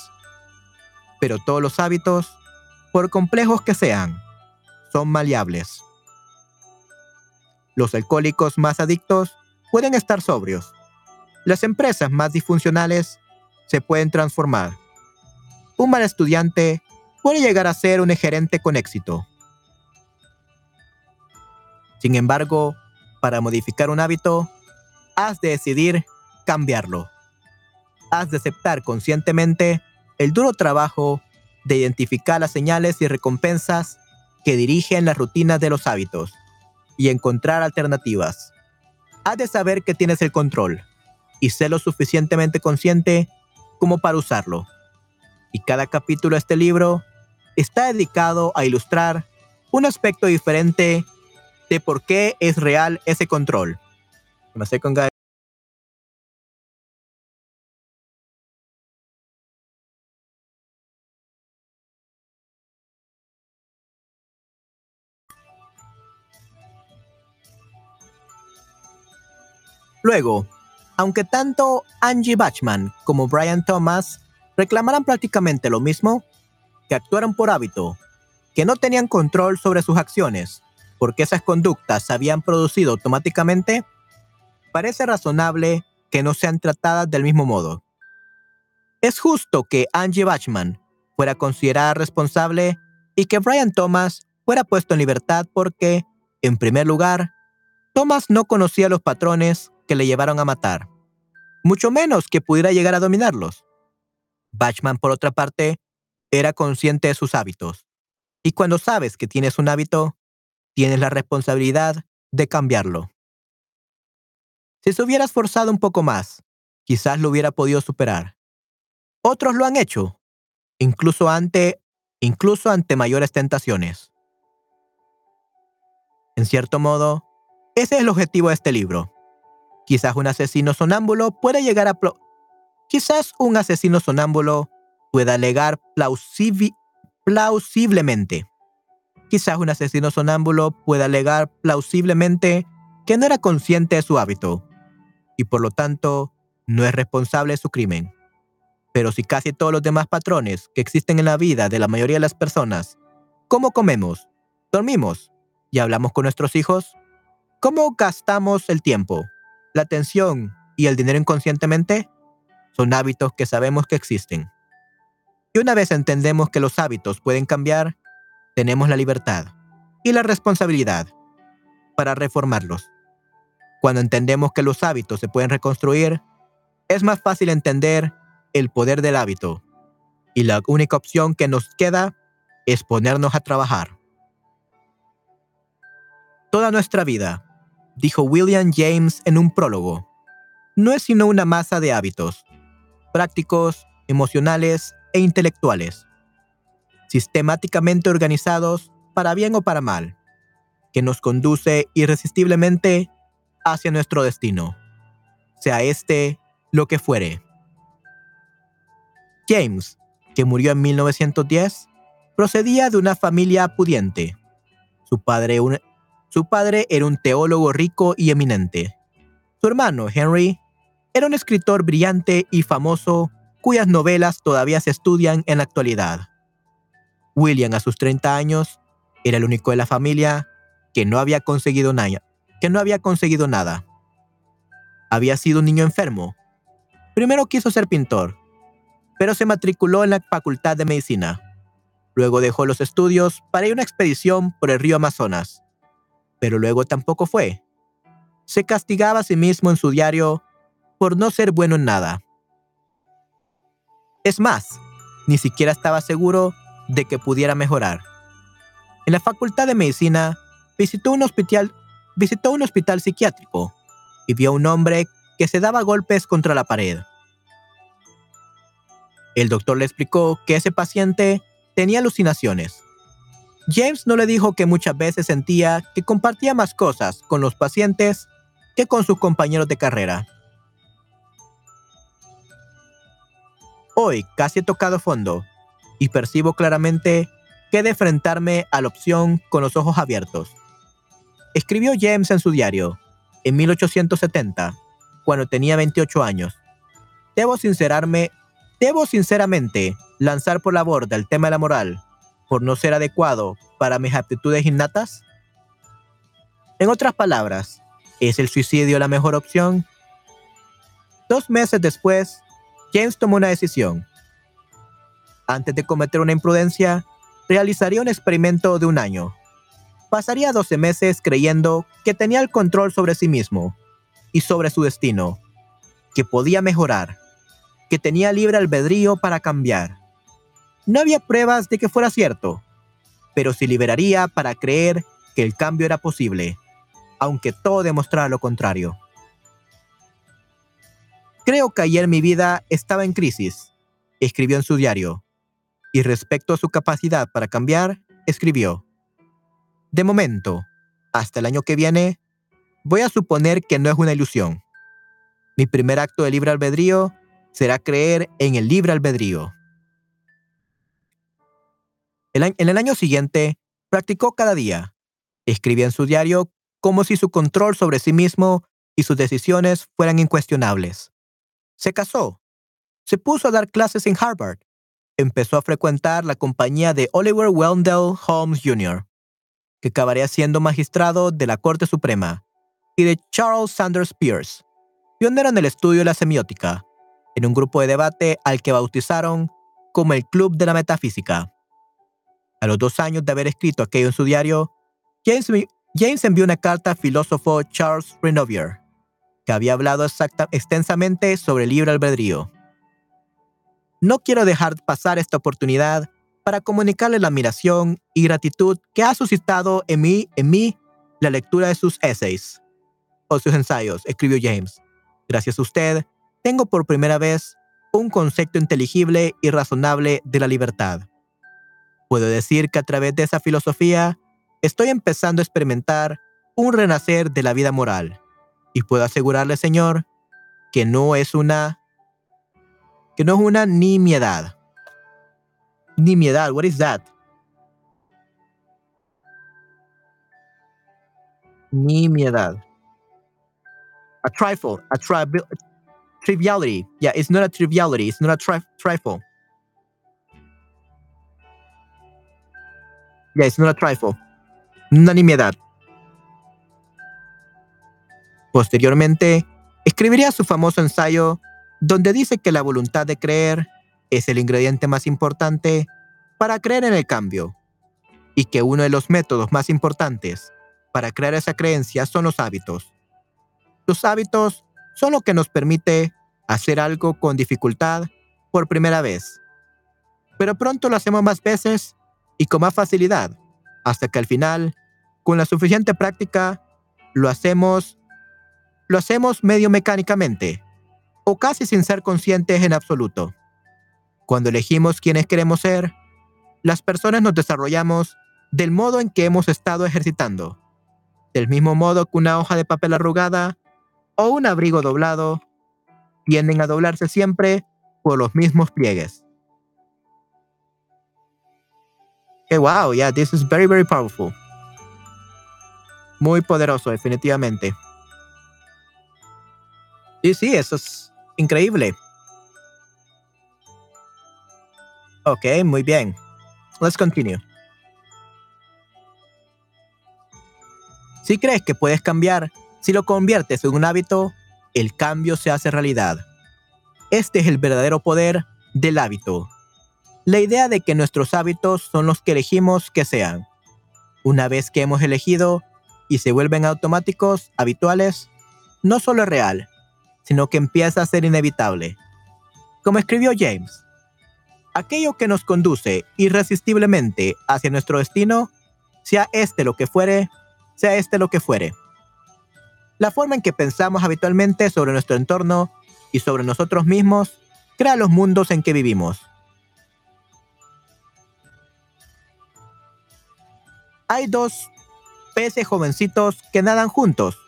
Pero todos los hábitos, por complejos que sean, son maleables. Los alcohólicos más adictos pueden estar sobrios. Las empresas más disfuncionales se pueden transformar. Un mal estudiante puede llegar a ser un gerente con éxito. Sin embargo, para modificar un hábito, has de decidir cambiarlo. Has de aceptar conscientemente el duro trabajo de identificar las señales y recompensas que dirigen las rutinas de los hábitos y encontrar alternativas. Has de saber que tienes el control y ser lo suficientemente consciente como para usarlo. Y cada capítulo de este libro está dedicado a ilustrar un aspecto diferente de por qué es real ese control. Luego, aunque tanto Angie Bachman como Brian Thomas reclamaran prácticamente lo mismo, que actuaron por hábito, que no tenían control sobre sus acciones, porque esas conductas se habían producido automáticamente, parece razonable que no sean tratadas del mismo modo. Es justo que Angie Bachman fuera considerada responsable y que Brian Thomas fuera puesto en libertad porque, en primer lugar, Thomas no conocía los patrones que le llevaron a matar, mucho menos que pudiera llegar a dominarlos. Bachman, por otra parte, era consciente de sus hábitos. Y cuando sabes que tienes un hábito, tienes la responsabilidad de cambiarlo. Si se hubiera esforzado un poco más, quizás lo hubiera podido superar. Otros lo han hecho, incluso ante, incluso ante mayores tentaciones. En cierto modo, ese es el objetivo de este libro. Quizás un asesino sonámbulo pueda llegar a... Quizás un asesino sonámbulo pueda alegar plausiblemente. Quizás un asesino sonámbulo pueda alegar plausiblemente que no era consciente de su hábito y por lo tanto no es responsable de su crimen. Pero si casi todos los demás patrones que existen en la vida de la mayoría de las personas, cómo comemos, dormimos y hablamos con nuestros hijos, cómo gastamos el tiempo, la atención y el dinero inconscientemente, son hábitos que sabemos que existen. Y una vez entendemos que los hábitos pueden cambiar, tenemos la libertad y la responsabilidad para reformarlos. Cuando entendemos que los hábitos se pueden reconstruir, es más fácil entender el poder del hábito. Y la única opción que nos queda es ponernos a trabajar. Toda nuestra vida, dijo William James en un prólogo, no es sino una masa de hábitos, prácticos, emocionales e intelectuales, sistemáticamente organizados para bien o para mal, que nos conduce irresistiblemente hacia nuestro destino, sea este lo que fuere. James, que murió en 1910, procedía de una familia pudiente. Su padre, su padre era un teólogo rico y eminente. Su hermano, Henry, era un escritor brillante y famoso cuyas novelas todavía se estudian en la actualidad. William, a sus 30 años, era el único de la familia que no había conseguido nada. Había. Había sido un niño enfermo. Primero quiso ser pintor, pero se matriculó en la Facultad de Medicina. Luego dejó los estudios para ir a una expedición por el río Amazonas, pero luego tampoco fue. Se castigaba a sí mismo en su diario por no ser bueno en nada. Es más, ni siquiera estaba seguro de que pudiera mejorar. En la Facultad de Medicina visitó un hospital, visitó un hospital psiquiátrico y vio a un hombre que se daba golpes contra la pared. El doctor le explicó que ese paciente tenía alucinaciones. James no le dijo que muchas veces sentía que compartía más cosas con los pacientes que con sus compañeros de carrera. Hoy casi he tocado fondo y percibo claramente que de enfrentarme a la opción con los ojos abiertos. Escribió James en su diario, en 1870, cuando tenía 28 años. Debo sincerarme, debo sinceramente lanzar por la borda el tema de la moral, por no ser adecuado para mis aptitudes innatas. En otras palabras, ¿es el suicidio la mejor opción? Dos meses después, James tomó una decisión. Antes de cometer una imprudencia, realizaría un experimento de un año. Pasaría 12 meses creyendo que tenía el control sobre sí mismo y sobre su destino, que podía mejorar, que tenía libre albedrío para cambiar. No había pruebas de que fuera cierto, pero se liberaría para creer que el cambio era posible, aunque todo demostrara lo contrario. Creo que ayer mi vida estaba en crisis, escribió en su diario. Y respecto a su capacidad para cambiar, escribió, De momento, hasta el año que viene, voy a suponer que no es una ilusión. Mi primer acto de libre albedrío será creer en el libre albedrío. en el año siguiente, practicó cada día. Escribía en su diario como si su control sobre sí mismo y sus decisiones fueran incuestionables. Se casó. Se puso a dar clases en Harvard. Empezó a frecuentar la compañía de Oliver Wendell Holmes Jr., que acabaría siendo magistrado de la Corte Suprema, y de Charles Sanders Peirce, pionero en el estudio de la semiótica, en un grupo de debate al que bautizaron como el Club de la Metafísica. A los dos años de haber escrito aquello en su diario, James, envió una carta al filósofo Charles Renovier, había hablado extensamente sobre el libre albedrío. No quiero dejar pasar esta oportunidad para comunicarle la admiración y gratitud que ha suscitado en mí, en mí la lectura de sus essays o sus ensayos, escribió James. Gracias a usted, tengo por primera vez un concepto inteligible y razonable de la libertad. Puedo decir que a través de esa filosofía estoy empezando a experimentar un renacer de la vida moral. Y puedo asegurarle, Señor, que no es una que no es una nimiedad. Nimiedad, what is that? Nimiedad. A trifle, a tri triviality. Yeah, it's not a triviality, it's not a tri trifle. Yeah, it's not a trifle. Una nimiedad. Posteriormente, escribiría su famoso ensayo donde dice que la voluntad de creer es el ingrediente más importante para creer en el cambio y que uno de los métodos más importantes para crear esa creencia son los hábitos. Los hábitos son lo que nos permite hacer algo con dificultad por primera vez, pero pronto lo hacemos más veces y con más facilidad, hasta que al final, con la suficiente práctica, lo hacemos lo hacemos medio mecánicamente o casi sin ser conscientes en absoluto. Cuando elegimos quiénes queremos ser, las personas nos desarrollamos del modo en que hemos estado ejercitando, del mismo modo que una hoja de papel arrugada o un abrigo doblado tienden a doblarse siempre por los mismos pliegues. Wow, yeah, this is very, very powerful. Muy poderoso, definitivamente. Sí, sí, eso es increíble. Ok, muy bien. Let's continue. Si crees que puedes cambiar, si lo conviertes en un hábito, el cambio se hace realidad. Este es el verdadero poder del hábito. La idea de que nuestros hábitos son los que elegimos que sean. Una vez que hemos elegido y se vuelven automáticos, habituales, no solo es real, sino que empieza a ser inevitable. Como escribió James, aquello que nos conduce irresistiblemente hacia nuestro destino, sea este lo que fuere, sea este lo que fuere. La forma en que pensamos habitualmente sobre nuestro entorno y sobre nosotros mismos crea los mundos en que vivimos. Hay dos peces jovencitos que nadan juntos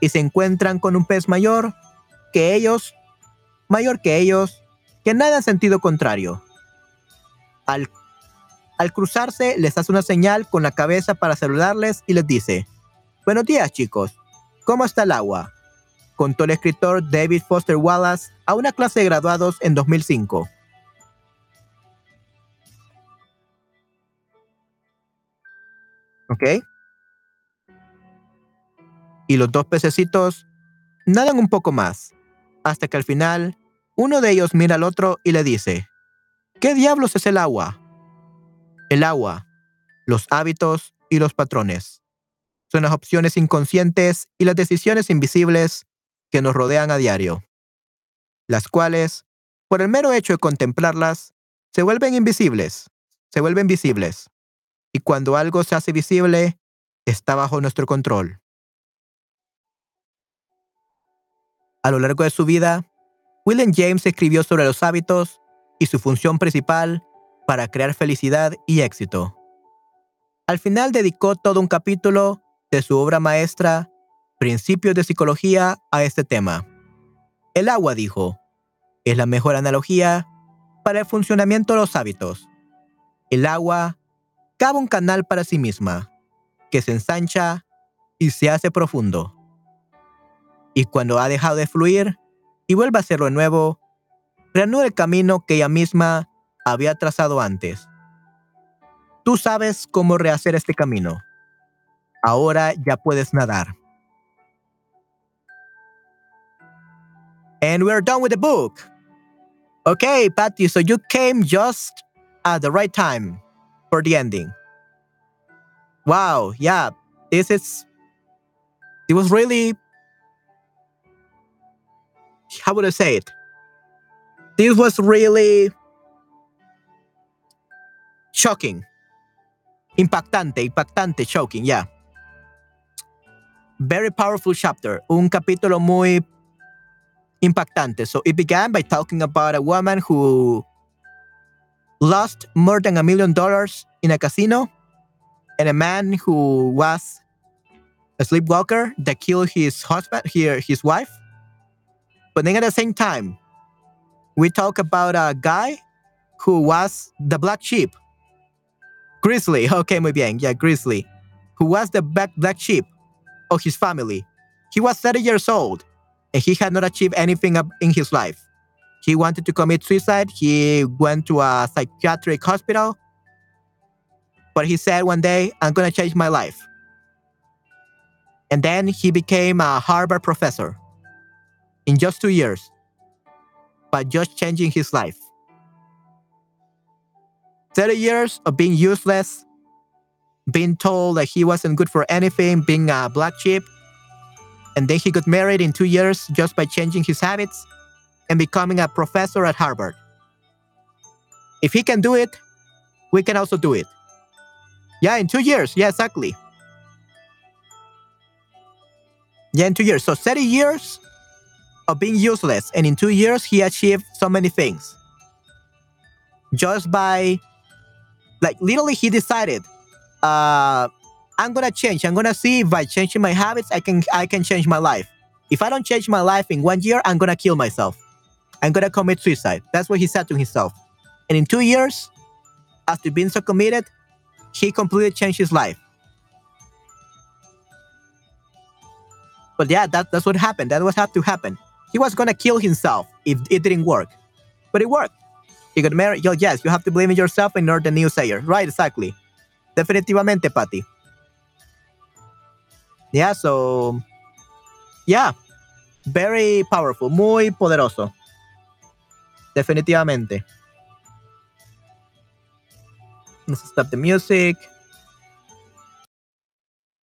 y se encuentran con un pez mayor que ellos, mayor que ellos, que nada en sentido contrario. Al, al cruzarse, les hace una señal con la cabeza para saludarles y les dice, Buenos días chicos, ¿cómo está el agua? Contó el escritor David Foster Wallace a una clase de graduados en 2005. ¿Ok? Y los dos pececitos nadan un poco más hasta que al final uno de ellos mira al otro y le dice, ¿qué diablos es el agua? El agua, los hábitos y los patrones. Son las opciones inconscientes y las decisiones invisibles que nos rodean a diario, las cuales, por el mero hecho de contemplarlas, se vuelven invisibles, se vuelven visibles. Y cuando algo se hace visible, está bajo nuestro control. A lo largo de su vida, William James escribió sobre los hábitos y su función principal para crear felicidad y éxito. Al final dedicó todo un capítulo de su obra maestra, Principios de Psicología, a este tema. El agua, dijo, es la mejor analogía para el funcionamiento de los hábitos. El agua cava un canal para sí misma, que se ensancha y se hace profundo y cuando ha dejado de fluir y vuelve a hacerlo nuevo, reanuda el camino que ella misma había trazado antes. Tú sabes cómo rehacer este camino. Ahora ya puedes nadar. And we're done with the book. Okay, Patty, so you came just at the right time for the ending. Wow, yeah, this is. It was really how would I say it? this was really shocking. Impactante, impactante, shocking, yeah. Very powerful chapter. Un capítulo muy impactante. So it began by talking about a woman who lost more than a million dollars in a casino and a man who was a sleepwalker that killed his husband, here his wife. But then at the same time, we talk about a guy who was the black sheep. Grizzly, okay, muy bien, yeah, Grizzly, who was the black, black sheep of his family. He was 30 years old and he had not achieved anything in his life. He wanted to commit suicide. He went to a psychiatric hospital. But he said one day, I'm going to change my life. And then he became a Harvard professor in just two years, but just changing his life. 30 years of being useless, being told that he wasn't good for anything, being a black sheep. And then he got married in two years just by changing his habits and becoming a professor at Harvard. If he can do it, we can also do it. Yeah, in two years. Yeah, exactly. Yeah, in two years. So 30 years of being useless. And in two years, he achieved so many things. Just by, like, literally, he decided, uh, I'm gonna change. I'm gonna see if by changing my habits, I can I can change my life. If I don't change my life in one year, I'm gonna kill myself. I'm gonna commit suicide. That's what he said to himself. And in two years, after being so committed, he completely changed his life. But yeah, that, that's what happened. That was had to happen. He was gonna kill himself if it didn't work. But it worked. He got married. Yo, yes, you have to believe in yourself and you're the new sayer. Right, exactly. Definitivamente, Patty. Yeah, so yeah. Very powerful, muy poderoso. Definitivamente. Let's stop the music.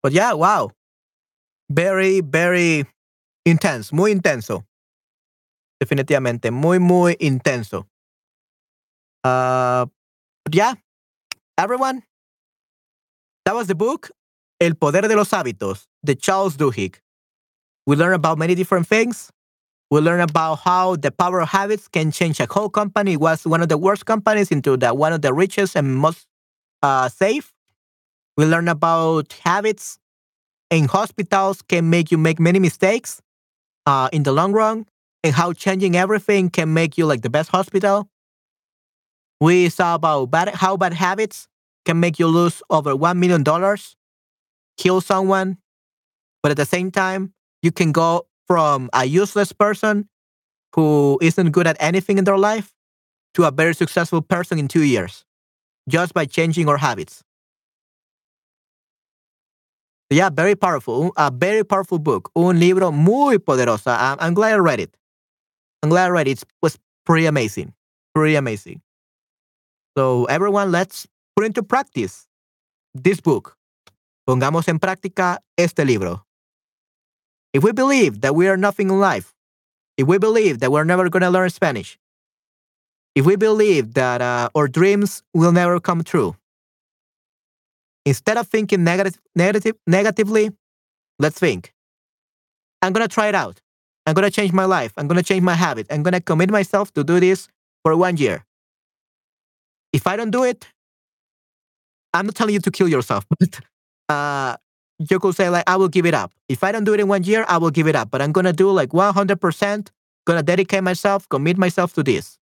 But yeah, wow. Very, very intense, muy intenso. Definitivamente, muy, muy intenso. Uh, but yeah, everyone, that was the book, El Poder de los Hábitos, de Charles Duhigg. We learn about many different things. We learn about how the power of habits can change a whole company. It was one of the worst companies into the one of the richest and most uh, safe. We learn about habits in hospitals can make you make many mistakes uh, in the long run, and how changing everything can make you like the best hospital. We saw about bad, how bad habits can make you lose over one million dollars, kill someone, but at the same time, you can go from a useless person who isn't good at anything in their life to a very successful person in two years just by changing our habits. Yeah, very powerful. A very powerful book. Un libro muy poderoso. I'm, I'm glad I read it. I'm glad I read it. It was pretty amazing. Pretty amazing. So, everyone, let's put into practice this book. Pongamos en práctica este libro. If we believe that we are nothing in life, if we believe that we're never going to learn Spanish, if we believe that uh, our dreams will never come true, instead of thinking negative, negative, negatively, let's think. I'm going to try it out. I'm going to change my life. I'm going to change my habit. I'm going to commit myself to do this for one year. If I don't do it, I'm not telling you to kill yourself, but uh, you could say like, I will give it up. If I don't do it in one year, I will give it up. But I'm gonna do like 100%. Gonna dedicate myself, commit myself to this.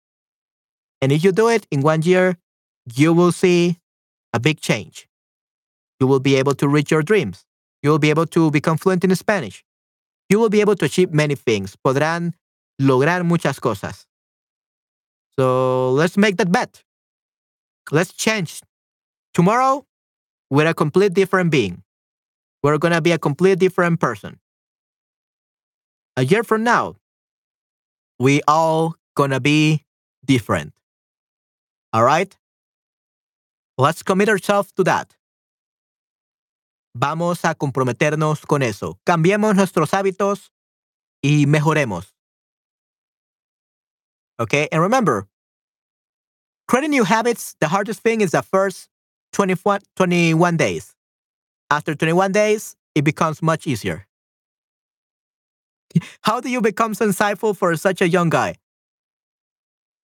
And if you do it in one year, you will see a big change. You will be able to reach your dreams. You will be able to become fluent in Spanish. You will be able to achieve many things. Podrán lograr muchas cosas. So let's make that bet. Let's change. Tomorrow, we're a complete different being we're going to be a complete different person. A year from now, we all going to be different. All right? Let's commit ourselves to that. Vamos a comprometernos con eso. Cambiemos nuestros hábitos y mejoremos. Okay. And remember, creating new habits, the hardest thing is the first 21, 21 days. After 21 days, it becomes much easier. How do you become so insightful for such a young guy?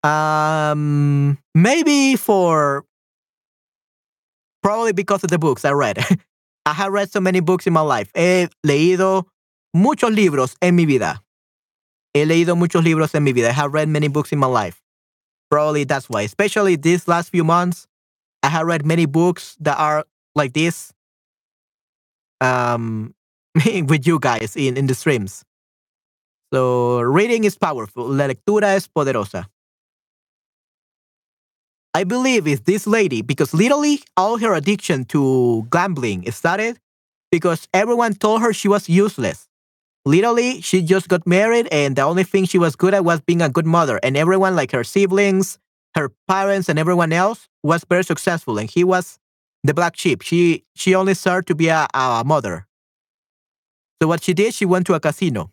Um, maybe for probably because of the books I read. I have read so many books in my life. He leído muchos libros en mi vida. He leído muchos libros en mi vida. I have read many books in my life. Probably that's why. Especially these last few months, I have read many books that are like this. Um, with you guys in, in the streams. So reading is powerful. La lectura es poderosa. I believe it's this lady because literally all her addiction to gambling started because everyone told her she was useless. Literally, she just got married and the only thing she was good at was being a good mother. And everyone, like her siblings, her parents, and everyone else, was very successful. And he was the black sheep. She she only served to be a, a mother. So what she did, she went to a casino.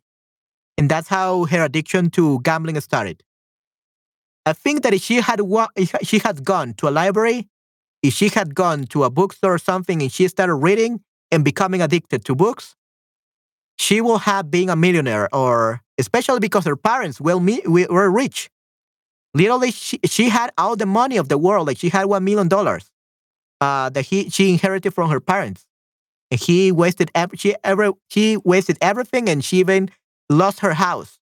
And that's how her addiction to gambling started. I think that if she had if she had gone to a library, if she had gone to a bookstore or something, and she started reading and becoming addicted to books, she will have been a millionaire. Or especially because her parents will were rich. Literally, she, she had all the money of the world. Like she had one million dollars uh, that he she inherited from her parents, and he wasted every, she ever she wasted everything, and she even lost her house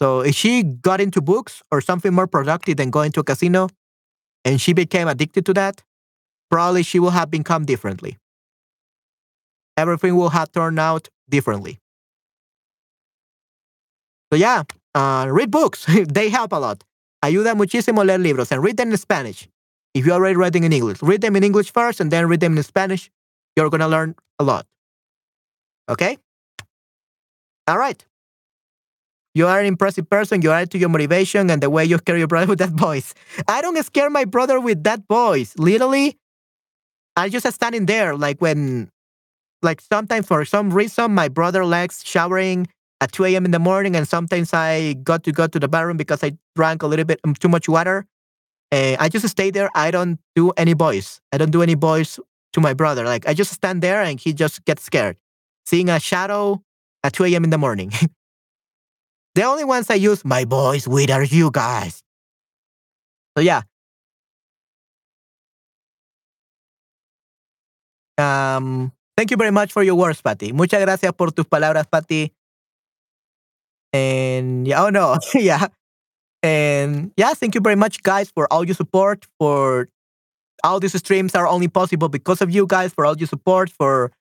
so if she got into books or something more productive than going to a casino and she became addicted to that, probably she will have become differently. Everything will have turned out differently. So yeah, uh, read books. they help a lot. Ayuda muchísimo leer libros and read them in Spanish. If you're already reading in English, read them in English first and then read them in Spanish. You're going to learn a lot. Okay? All right. You are an impressive person. You add to your motivation and the way you scare your brother with that voice. I don't scare my brother with that voice. Literally, I just standing there like when, like sometimes for some reason, my brother likes showering at 2 a.m. in the morning, and sometimes I got to go to the bathroom because I drank a little bit um, too much water. And I just stay there. I don't do any voice. I don't do any voice to my brother. Like I just stand there and he just gets scared, seeing a shadow at 2 a.m. in the morning. The only ones I use my voice with are you guys. So yeah. Um, thank you very much for your words, Patty. Muchas gracias por tus palabras, Patty. And yeah, oh no, yeah. And yeah, thank you very much, guys, for all your support. For all these streams are only possible because of you guys, for all your support, for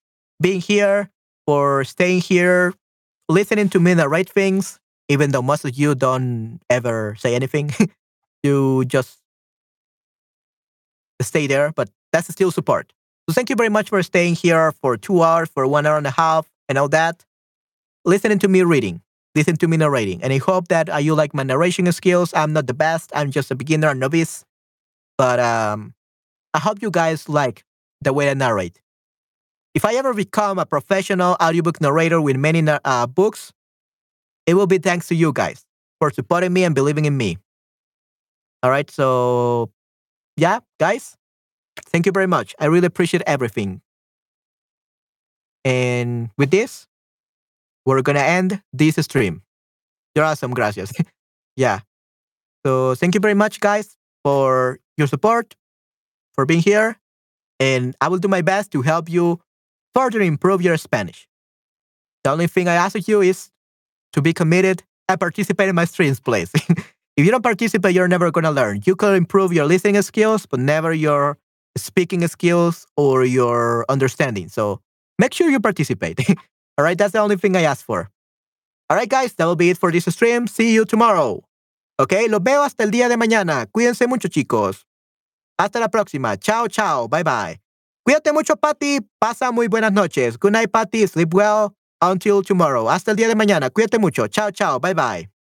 being here, for staying here, listening to me narrate things, even though most of you don't ever say anything, you just stay there, but that's still support. So thank you very much for staying here for two hours, for one hour and a half, and all that. Listening to me reading, listen to me narrating. And I hope that uh, you like my narration skills. I'm not the best. I'm just a beginner, a novice. But um, I hope you guys like the way I narrate. If I ever become a professional audiobook narrator with many uh, books, it will be thanks to you guys for supporting me and believing in me. All right. So, yeah, guys, thank you very much. I really appreciate everything. And with this, we're to end this stream. You're awesome. Gracias. yeah. So, thank you very much, guys, for your support, for being here. And I will do my best to help you further improve your Spanish. The only thing I ask of you is to be committed and participate in my streams, please. if you don't participate, you're never going to learn. You can improve your listening skills, but never your speaking skills or your understanding. So make sure you participate. All right, that's the only thing I ask for. All right, guys, that will be it for this stream. See you tomorrow. Ok, los veo hasta el día de mañana. Cuídense mucho, chicos. Hasta la próxima. Chao, chao. Bye, bye. Cuídate mucho, Patty. Pasa muy buenas noches. Good night, Patty. Sleep well. Until tomorrow. Hasta el día de mañana. Cuídate mucho. Chao, chao. Bye, bye.